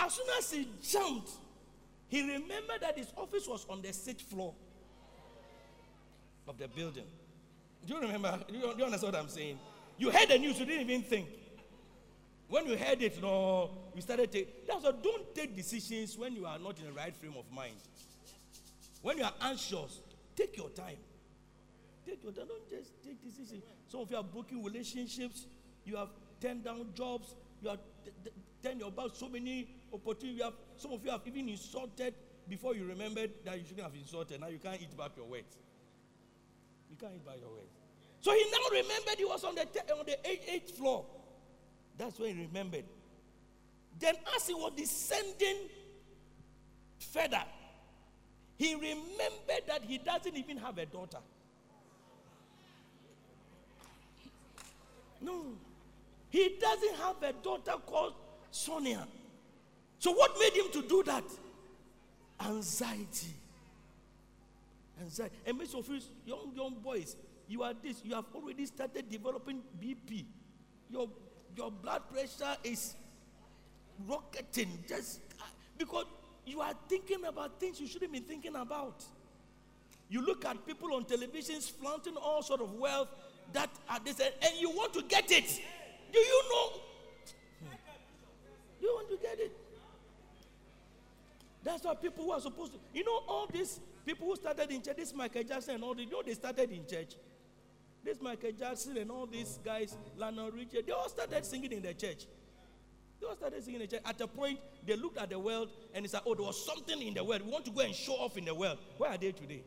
As soon as he jumped, he remembered that his office was on the sixth floor of the building. Do you remember? Do you, understand what I'm saying? You heard the news, you didn't even think. When you heard it, no, you started to. That's why don't take decisions when you are not in the right frame of mind. When you are anxious, take your time. Take your time. Don't just take decisions. Some of you are broken relationships. You have turned down jobs. You t- turned your back so many opportunities. You have, some of you have even insulted before you remembered that you shouldn't have insulted. Now you can't eat back your words. You can't eat back your words. So he now remembered he was on the te- on the eighth, eighth floor. That's when he remembered. Then, as he was descending further, he remembered that he doesn't even have a daughter. No, he doesn't have a daughter called Sonia. So, what made him to do that? Anxiety. Anxiety. And most of you, young, young boys, you are this, you have already started developing BP. Your, your blood pressure is rocketing just because you are thinking about things you shouldn't be thinking about. You look at people on televisions flaunting all sort of wealth that are this, and you want to get it. Do you know? You want to get it? That's why people who are supposed to, you know, all these people who started in church, this Michael Jackson and all this, you know, they started in church. This Michael Jackson and all these guys, Lionel Richard, they all started singing in the church. They all started singing in the church. At a point, they looked at the world and they said, Oh, there was something in the world. We want to go and show off in the world. Where are they today?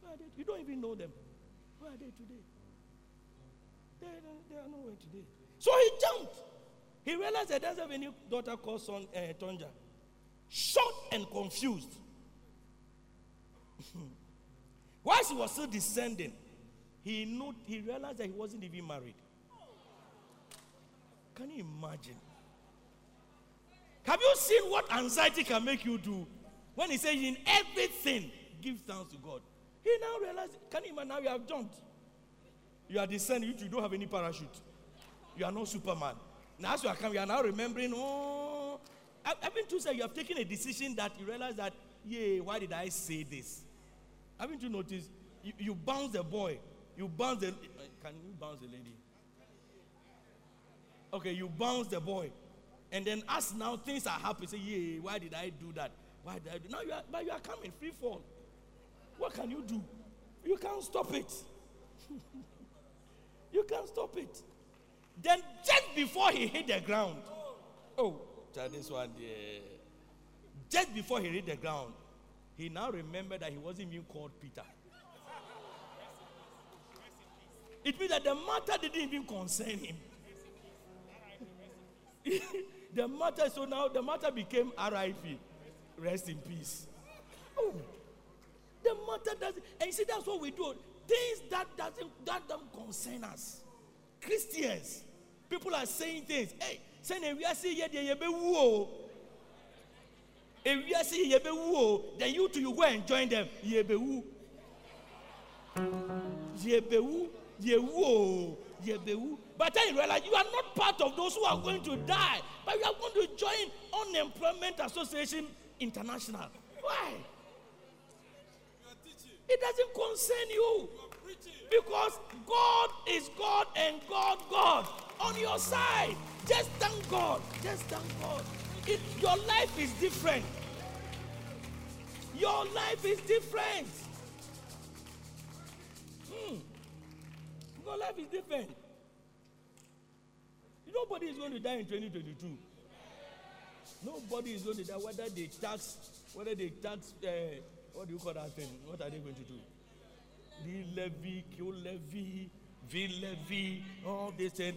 Where are they? You don't even know them. Where are they today? They, they are nowhere today. So he jumped. He realized that doesn't have any daughter called son, uh, Tonja. Shocked and confused. Whilst he was still descending, he knew, he realized that he wasn't even married. Can you imagine? Have you seen what anxiety can make you do? When he says, In everything, give thanks to God. He now realized, can you imagine? Now you have jumped. You are descending, you don't have any parachute. You are not Superman. Now, as you are coming, you are now remembering, oh, I- haven't you said you have taken a decision that you realize that, yeah, why did I say this? Haven't you noticed? You, you bounce the boy, you bounce the. Can you bounce the lady? Okay, you bounce the boy, and then as now things are happening, say, yeah, why did I do that? Why did I do? Now you are, but you are coming free fall. What can you do? You can't stop it. you can't stop it. Then just before he hit the ground, oh, this one, yeah. Just before he hit the ground, he now remembered that he wasn't even called Peter. It means that the matter didn't even concern him. the matter, so now the matter became RIP. Rest in peace. Oh, the matter doesn't, and you see, that's what we do. Things that doesn't that don't concern us. Christians, people are saying things. Hey, saying we are saying yeah, yeah, yeah, whoa. If we are saying yeah, whoa, then you too you go and join them. Yeah, who? Yebewu, Yewu, Yebewu. But then realize you are not part of those who are going to die, but you are going to join Unemployment Association International. Why? It doesn't concern you. Because God is God and God, God on your side. Just thank God. Just thank God. It, your life is different. Your life is different. Hmm. Your life is different. Nobody is going to die in 2022. Nobody is going to die whether they tax, whether they tax, uh, what do you call that thing? What are they going to do? The levy, kill levy, E-levy, all this and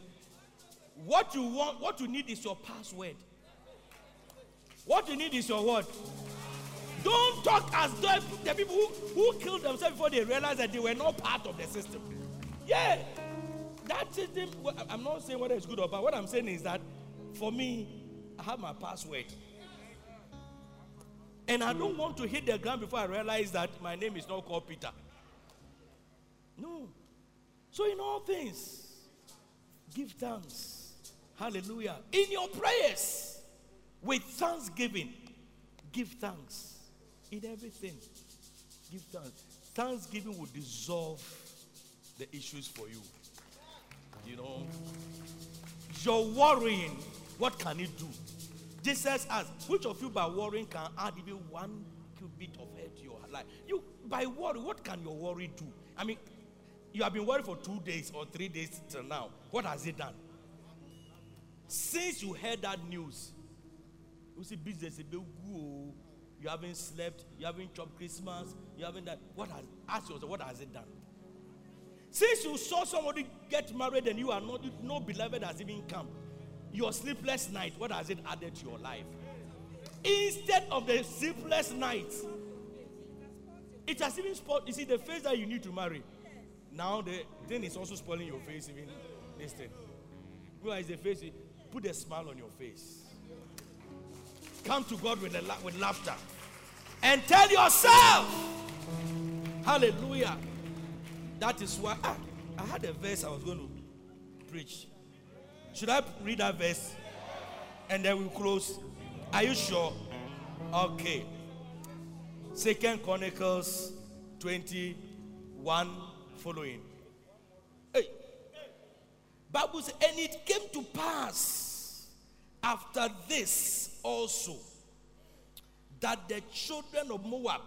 what you want, what you need is your password. What you need is your word. Don't talk as though the people who, who killed themselves before they realized that they were not part of the system. Yeah, that system. I'm not saying whether it's good or bad. What I'm saying is that For me, I have my password. And I don't want to hit the ground before I realize that my name is not called Peter. No. So, in all things, give thanks. Hallelujah. In your prayers, with thanksgiving, give thanks. In everything, give thanks. Thanksgiving will dissolve the issues for you. You know, you're worrying, what can it do? Jesus asked, which of you by worrying can add even one cubit of earth to your life? You by worry, what can your worry do? I mean, you have been worried for two days or three days till now. What has it done? Since you heard that news, you see business. You haven't slept, you haven't chopped Christmas, you haven't done what has ask yourself, what has it done? Since you saw somebody get married and you are not, no beloved has even come, your sleepless night, what has it added to your life? Instead of the sleepless night, it has even spoiled. You see, the face that you need to marry, now the thing is also spoiling your face, even this thing. Is the face? Put a smile on your face. Come to God with, la- with laughter and tell yourself, Hallelujah. That is why ah, I had a verse I was going to preach. Should I read that verse? And then we'll close. Are you sure? Okay. Second Chronicles 21 following. Hey. Bible says, and it came to pass after this also that the children of Moab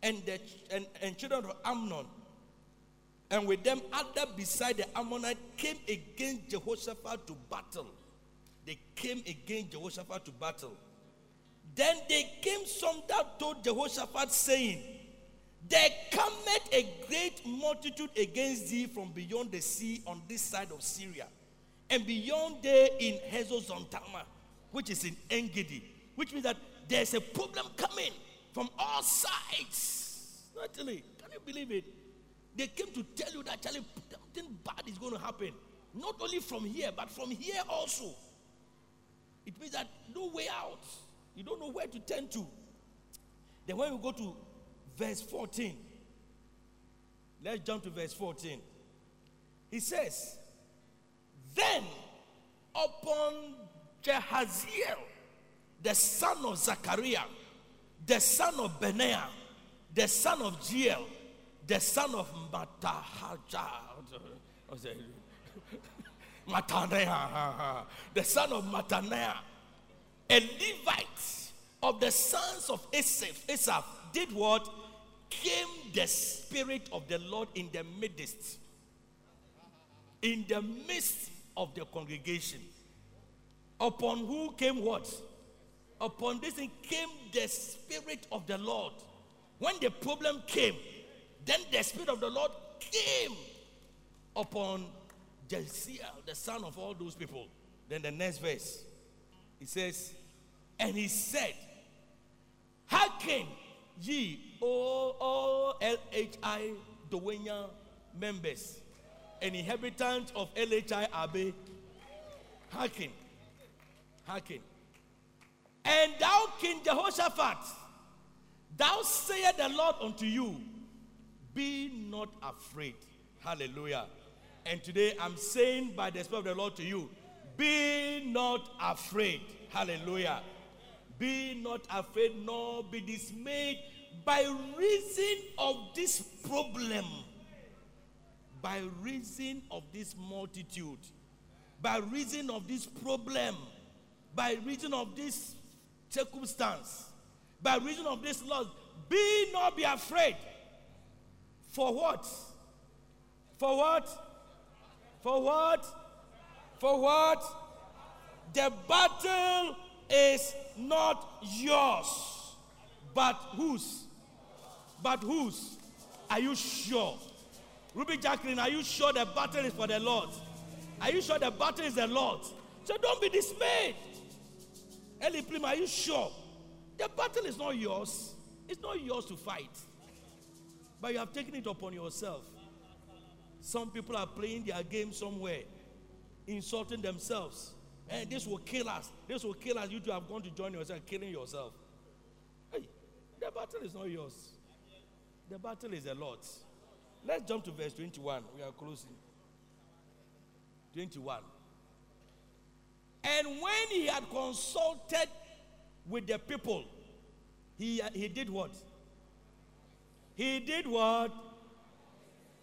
and the and, and children of Ammon and with them other beside the Ammonite came against Jehoshaphat to battle. They came against Jehoshaphat to battle. Then they came some that told Jehoshaphat, saying, There cometh a great multitude against thee from beyond the sea on this side of Syria, and beyond there in Hazazontamar, which is in Engedi, which means that there's a problem coming from all sides. Naturally, can you believe it? They came to tell you that Charlie, something bad is going to happen. Not only from here, but from here also. It means that no way out. You don't know where to turn to. Then when we go to verse 14, let's jump to verse 14. He says, Then upon Jehaziel, the son of Zachariah, the son of Benaiah, the son of Jeiel, the son of Mattaniah, the son of Mattaniah, a Levite of the sons of Asaph, Asaph did what? Came the Spirit of the Lord in the midst, in the midst of the congregation. Upon who came what? Upon this came the Spirit of the Lord. When the problem came, then the Spirit of the Lord came upon Jesiel, the son of all those people. Then the next verse, he says, And he said, Hearken ye, O all LHI Dawhenya members and inhabitants of LHI Abbey, hearken, hearken. And thou, King Jehoshaphat, thou sayest the Lord unto you, be not afraid. Hallelujah. And today I'm saying by the Spirit of the Lord to you, be not afraid. Hallelujah. Be not afraid nor be dismayed by reason of this problem. By reason of this multitude. By reason of this problem. By reason of this circumstance. By reason of this loss. Be not be afraid. For what? For what? For what? For what? The battle is not yours, but whose? But whose? Are you sure? Ruby Jacqueline, are you sure the battle is for the Lord? Are you sure the battle is the Lord? So don't be dismayed. Ellie are you sure? The battle is not yours. It's not yours to fight. But you have taken it upon yourself. Some people are playing their game somewhere, insulting themselves. And this will kill us. This will kill us. You two have gone to join yourself, killing yourself. Battle is not yours. The battle is a Lord's. Let's jump to verse 21. We are closing. 21. And when he had consulted with the people, he, he did what? He did what?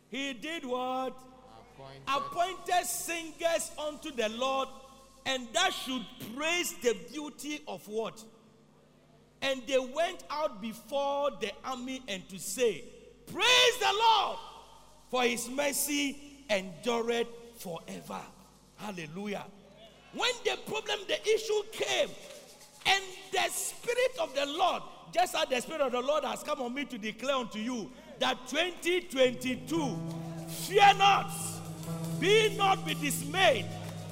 He did what? Appointed. Appointed singers unto the Lord, and that should praise the beauty of what? And they went out before the army and to say, Praise the Lord, for his mercy endureth forever. Hallelujah. When the problem, the issue came, and the Spirit of the Lord, just as the Spirit of the Lord has come on me to declare unto you that 2022, fear not, be not be dismayed.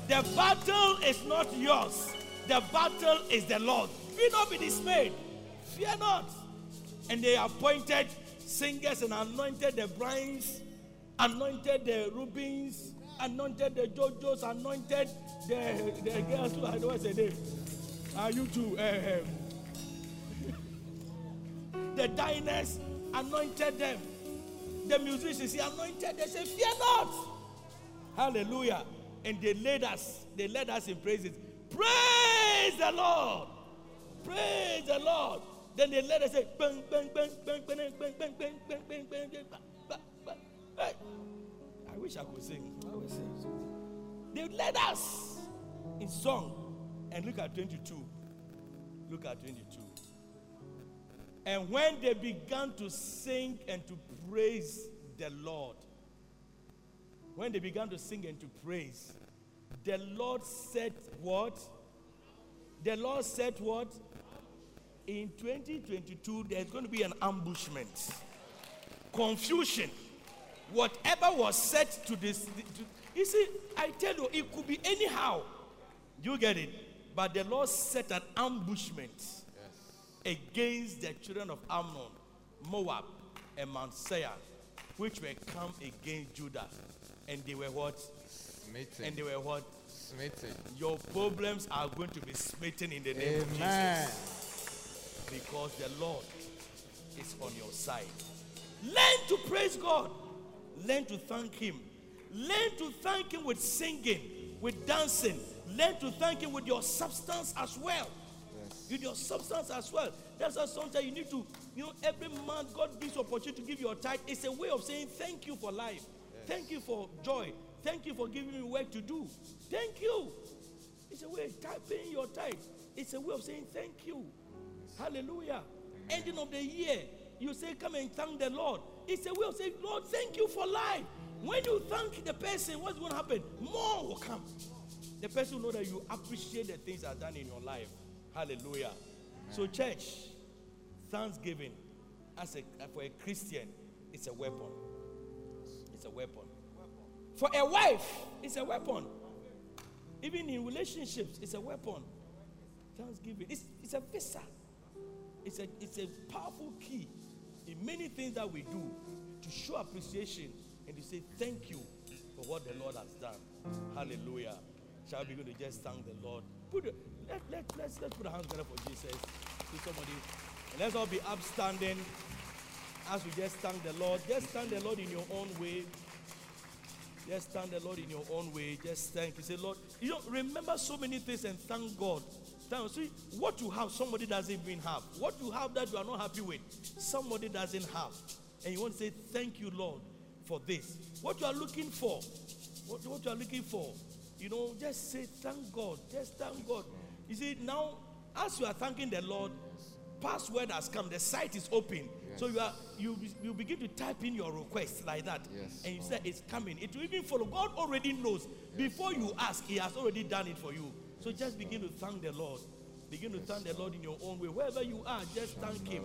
The battle is not yours, the battle is the Lord. Be not be dismayed, fear not. And they appointed singers and anointed the Brians, anointed the Rubens, anointed the Jojos, anointed the, the girls who I want to say name. Are you too? eh, um, the diners anointed them. The musicians, he anointed. They said, Fear not. Hallelujah. And they led us, they led us in praises. Praise the Lord. Praise the Lord. Then they let us say, bang, bang, bang, bang, bang, bang, bang, bang, bang, bang, bang, bang, bang. I wish I could sing. I will sing. They led us in song. And look at 22. Look at 22. And when they began to sing and to praise the Lord, when they began to sing and to praise, the Lord said what? The Lord said what? In 2022, there's going to be an ambushment, confusion. Whatever was said to this, to, you see, I tell you, it could be anyhow. You get it? But the Lord set an ambushment against the children of Ammon, Moab, and Mount Seir, which were come against Judah. And they were what? Smitten. And they were what? Smitten. Your problems are going to be smitten in the name of Amen. Jesus. Because the Lord is on your side. Learn to praise God. Learn to thank Him. Learn to thank Him with singing, with dancing. Learn to thank Him with your substance as well. With your substance as well. That's why sometimes you need to, you know, every month God gives you opportunity to give your tithe. It's a way of saying thank you for life. Thank you for joy. Thank you for giving me work to do. Thank you. It's a way of paying your tithe. It's a way of saying thank you. Hallelujah. Ending of the year, you say, Come and thank the Lord. It's a way of saying, Lord, thank you for life. When you thank the person, what's going to happen? More will come. The person will know that you appreciate the things that are done in your life. Hallelujah. So, church, thanksgiving as a, for a Christian, it's a weapon. It's a weapon. For a wife, it's a weapon. Even in relationships, it's a weapon. Thanksgiving. It's, it's a visa. It's a, it's a powerful key in many things that we do to show appreciation and to say thank you for what the Lord has done. Hallelujah. Shall we begin to just thank the Lord? Put a, let, let, let's, let's put a hand together for Jesus. To somebody. And let's all be upstanding as we just thank the Lord. Just thank the Lord in your own way. Just thank the Lord in your own way. Just thank. You say, Lord, you know, remember so many things and thank God. Thank, see, what you have, somebody doesn't even have. What you have that you are not happy with, somebody doesn't have. And you want to say, Thank you, Lord, for this. What you are looking for, what, what you are looking for, you know, just say, Thank God. Just thank God. You see, now, as you are thanking the Lord, password has come, the site is open. So you are you you begin to type in your request like that. Yes, And you say it's coming. It will even follow. God already knows. Before you ask, He has already done it for you. So just begin to thank the Lord. Begin to thank the Lord in your own way. Wherever you are, just thank Him.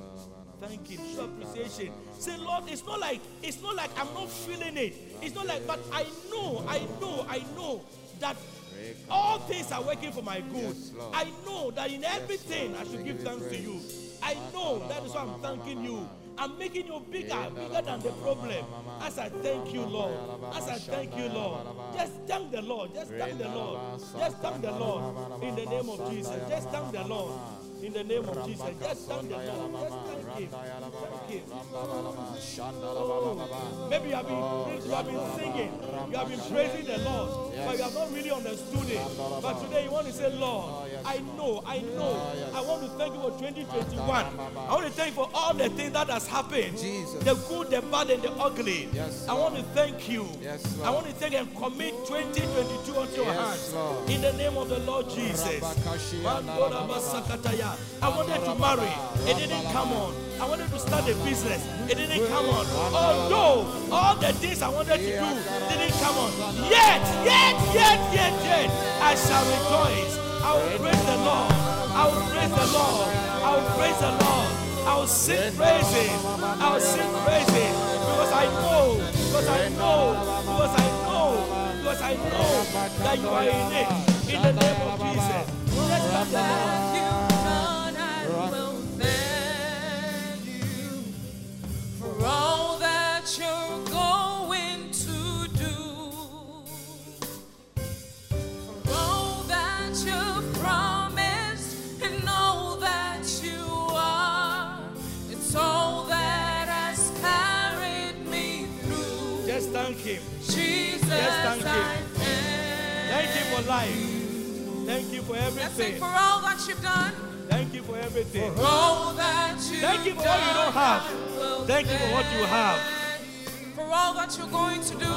Thank Him. Show appreciation. Say, Lord, it's not like it's not like I'm not feeling it. It's not like, but I know, I know, I know that all things are working for my good. I know that in everything I should give thanks to you. I know that is why I'm thanking you. I'm making you bigger, bigger than the problem. As I thank you, Lord. As I thank you, Lord. Just thank the Lord. Just thank the Lord. Just thank the Lord. In the name of Jesus. Just thank the Lord. In the name of Jesus. Just thank the Lord. Just thank Him. Oh, maybe you have been you have been singing, you have been praising the Lord, but you have not really understood it. But today you want to say, Lord, I know, I know. I want to thank you for 2021. I want to thank you for all the things that has happened. Jesus. The good, the bad, and the ugly. Yes, I want to thank you. Yes, I want to thank and commit 2022 onto your Yes, hands. Lord. In the name of the Lord Jesus. Rabakashi Mandora Basakataya. I wanted to marry, it didn't come on. I wanted to start a business, it didn't come on. Although all the things I wanted to do didn't come on. Yet, yet, yet, yet, yet, I shall rejoice. I will praise the Lord. I will praise the Lord. I will praise the Lord. I will sing praises. I will sing praises because I know, because I know, because I know, because I know that you are in it. In the name of Jesus. Let's the Lord. All that you're going to do, for all that you promised and all that you are. It's all that has carried me through. Just thank Him. Jesus, Just thank Him. Thank Him for life. Thank you for everything. for all that you've done. Thank you for everything. For all that you Thank you for what you don't have. Thank you for what you have. For all that you're going to do.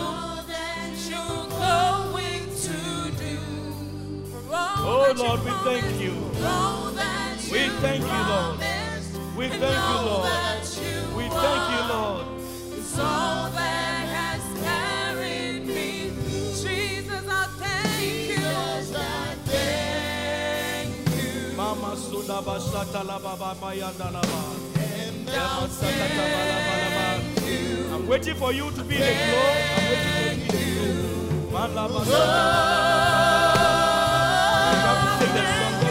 you're going to do. Oh, Lord, we thank you. for all that We thank you, Lord. We thank you, Lord. We thank you. Lord. It's all that I'm waiting for you to be in the flow. I'm waiting for you to be in the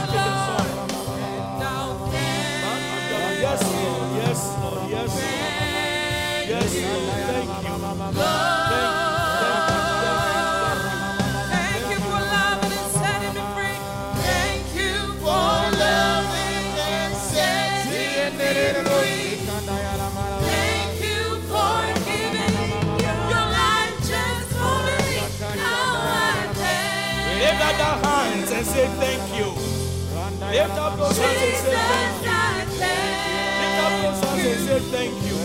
flow. Yes, Lord. Yes, Lord. Yes, Lord. Yes, Lord. Thank you. Thank Lift up those hands and say thank you. Lift up those hands and say thank you.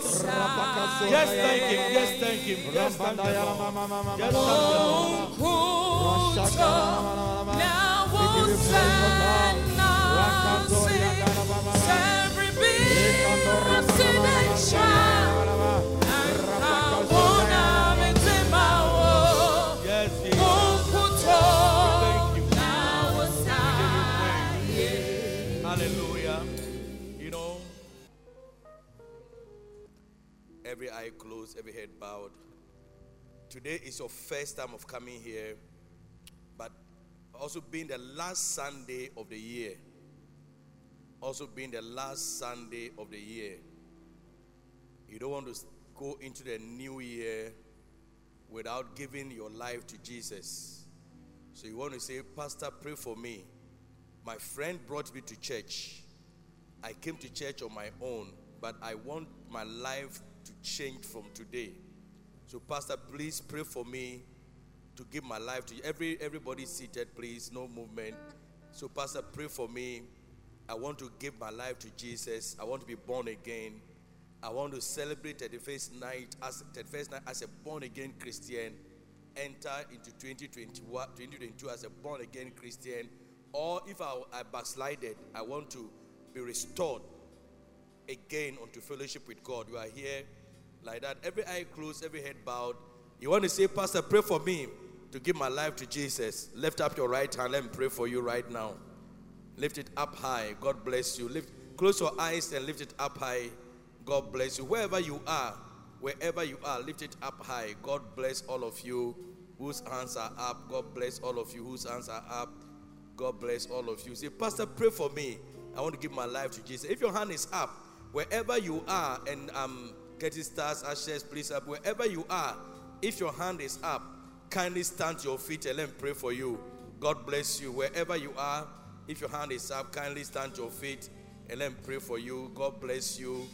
Thank Just thank him. Just thank him. Just thank him. Just thank the Lord. Just thank the Lord. Kunto na usana Every bit residential closed, every head bowed. Today is your first time of coming here, but also being the last Sunday of the year. Also being the last Sunday of the year. You don't want to go into the new year without giving your life to Jesus. So you want to say, Pastor, pray for me. My friend brought me to church. I came to church on my own, but I want my life to change from today. So, Pastor, please pray for me to give my life to you. Every everybody seated, please, no movement. So, Pastor, pray for me I want to give my life to Jesus. I want to be born again. I want to celebrate 31st night as 31st night as a born again Christian. Enter into 2021, 2022 as a born again Christian. Or if I, I backslided, I want to be restored again unto fellowship with God. You are here like that. Every eye closed, every head bowed. You want to say, Pastor, pray for me to give my life to Jesus. Lift up your right hand. Let me pray for you right now. Lift it up high. God bless you. Lift, close your eyes and lift it up high. God bless you. Wherever you are, wherever you are, lift it up high. God bless all of you whose hands are up. God bless all of you whose hands are up. God bless all of you. Say, Pastor, pray for me. I want to give my life to Jesus. If your hand is up, wherever you are, and I'm getting stars, ashes, please up. Wherever you are, if your hand is up, kindly stand to your feet and let me pray for you. God bless you. Wherever you are, if your hand is up, kindly stand to your feet and let me pray for you. God bless you.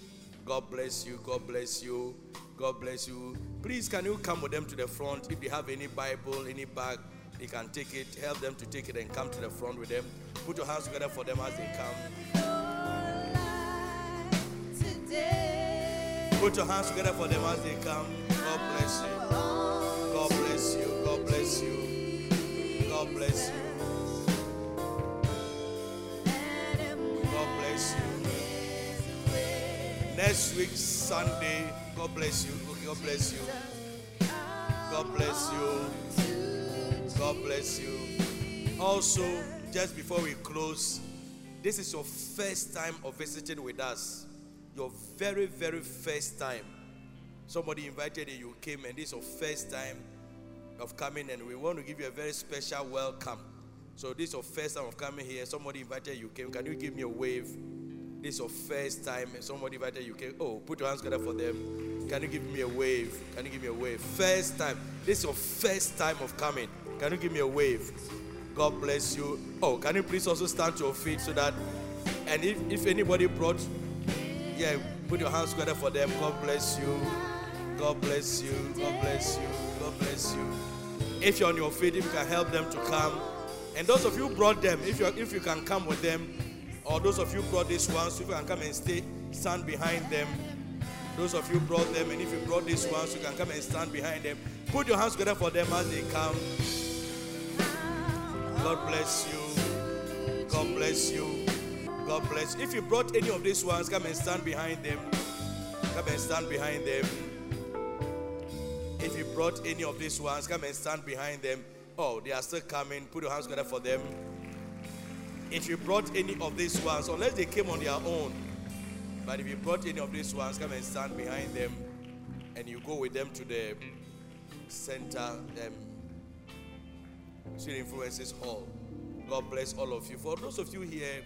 God bless you. God bless you. God bless you. Please, can you come with them to the front? If they have any Bible, any bag, they can take it. Help them to take it and come to the front with them. Put your hands together for them as they come. Put your hands together for them as they come. God bless you. God bless you. God bless you. God bless you. God bless you. Next week, Sunday, God bless you. Okay, God bless you. God bless you. God bless you. Also, just before we close, this is your first time of visiting with us. Your very, very first time. Somebody invited you, you came, and this is your first time of coming, and we want to give you a very special welcome. So, this is your first time of coming here. Somebody invited you, came. Can you give me a wave? This is your first time, somebody invited you, came. Oh, put your hands together for them. Can you give me a wave? Can you give me a wave? First time. This is your first time of coming. Can you give me a wave? God bless you. Oh, can you please also stand to your feet so that, and if, if anybody brought, yeah, put your hands together for them. God bless you. God bless you. God bless you. God bless you. If you're on your feet, if you can help them to come, and those of you brought them, if you if you can come with them, or those of you brought this ones, if you can come and stay, stand behind them. Those of you brought them, and if you brought these ones, you can come and stand behind them. Put your hands together for them as they come. God bless you. God bless you. God bless. If you brought any of these ones, come and stand behind them. Come and stand behind them. If you brought any of these ones, come and stand behind them. Oh, they are still coming. Put your hands together for them. If you brought any of these ones, unless they came on their own, but if you brought any of these ones, come and stand behind them and you go with them to the center, um, Sweet Influences Hall. God bless all of you. For those of you here,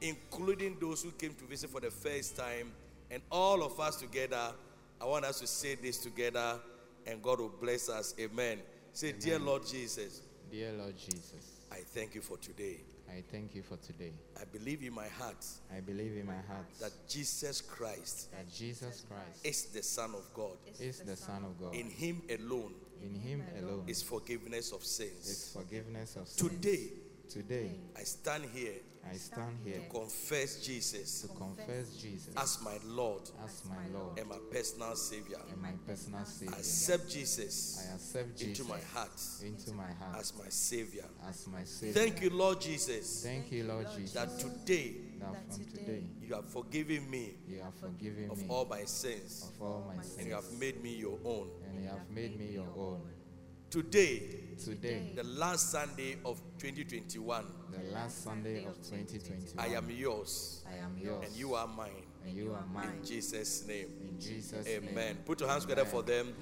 including those who came to visit for the first time, and all of us together, I want us to say this together, and God will bless us. Amen. Say, Dear Lord Jesus, Dear Lord Jesus, I thank you for today. I thank you for today. I believe in my heart I believe in my heart that Jesus Christ that Jesus Christ is the Son of God. is the Son of God. In Him alone In Him alone is forgiveness of sins. is forgiveness of sins. Today, Today, I stand here I stand here confess Jesus to confess Jesus as my Lord as my Lord and my personal Savior. and my personal I Savior. accept Jesus I accept Jesus into my heart into my heart as my Savior. as my Savior. Thank you, Lord Jesus, Thank you, Lord Jesus, that today that from today you have forgiven me you have forgiven of me all my sins of all my sins, and you have made me your own. and you have made me your own. Today, Today, the last Sunday of 2021, the last Sunday of 2021, I am yours I am yours and you are mine. and you are mine. In Jesus' name. In Jesus' Amen. name. Put your hands together for them.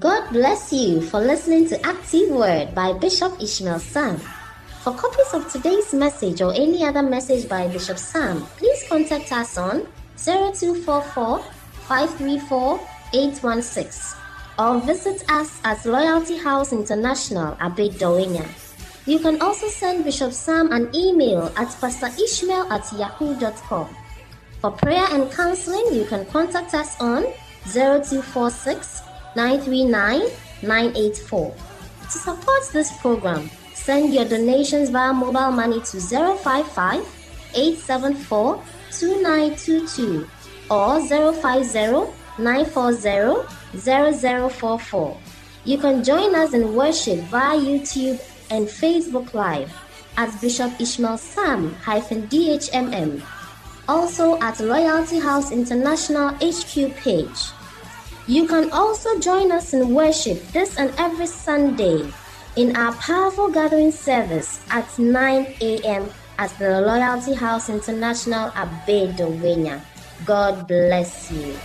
God bless you for listening to Active Word by Bishop Ishmael Sam. For copies of today's message or any other message by Bishop Sam, please contact us on 0244 534 816 or visit us at Loyalty House International, Abid. You can also send Bishop Sam an email at pastorishmael at yahoo.com. For prayer and counseling, you can contact us on 0246 939 984. To support this program, send your donations via mobile money to 055 874 2922 or 050 940 0044. You can join us in worship via YouTube and Facebook Live at Bishop Ishmael Sam DHMM. Also at Loyalty House International HQ page. You can also join us in worship this and every Sunday in our powerful gathering service at 9 a.m. at the Loyalty House International at Dawhenya. God bless you.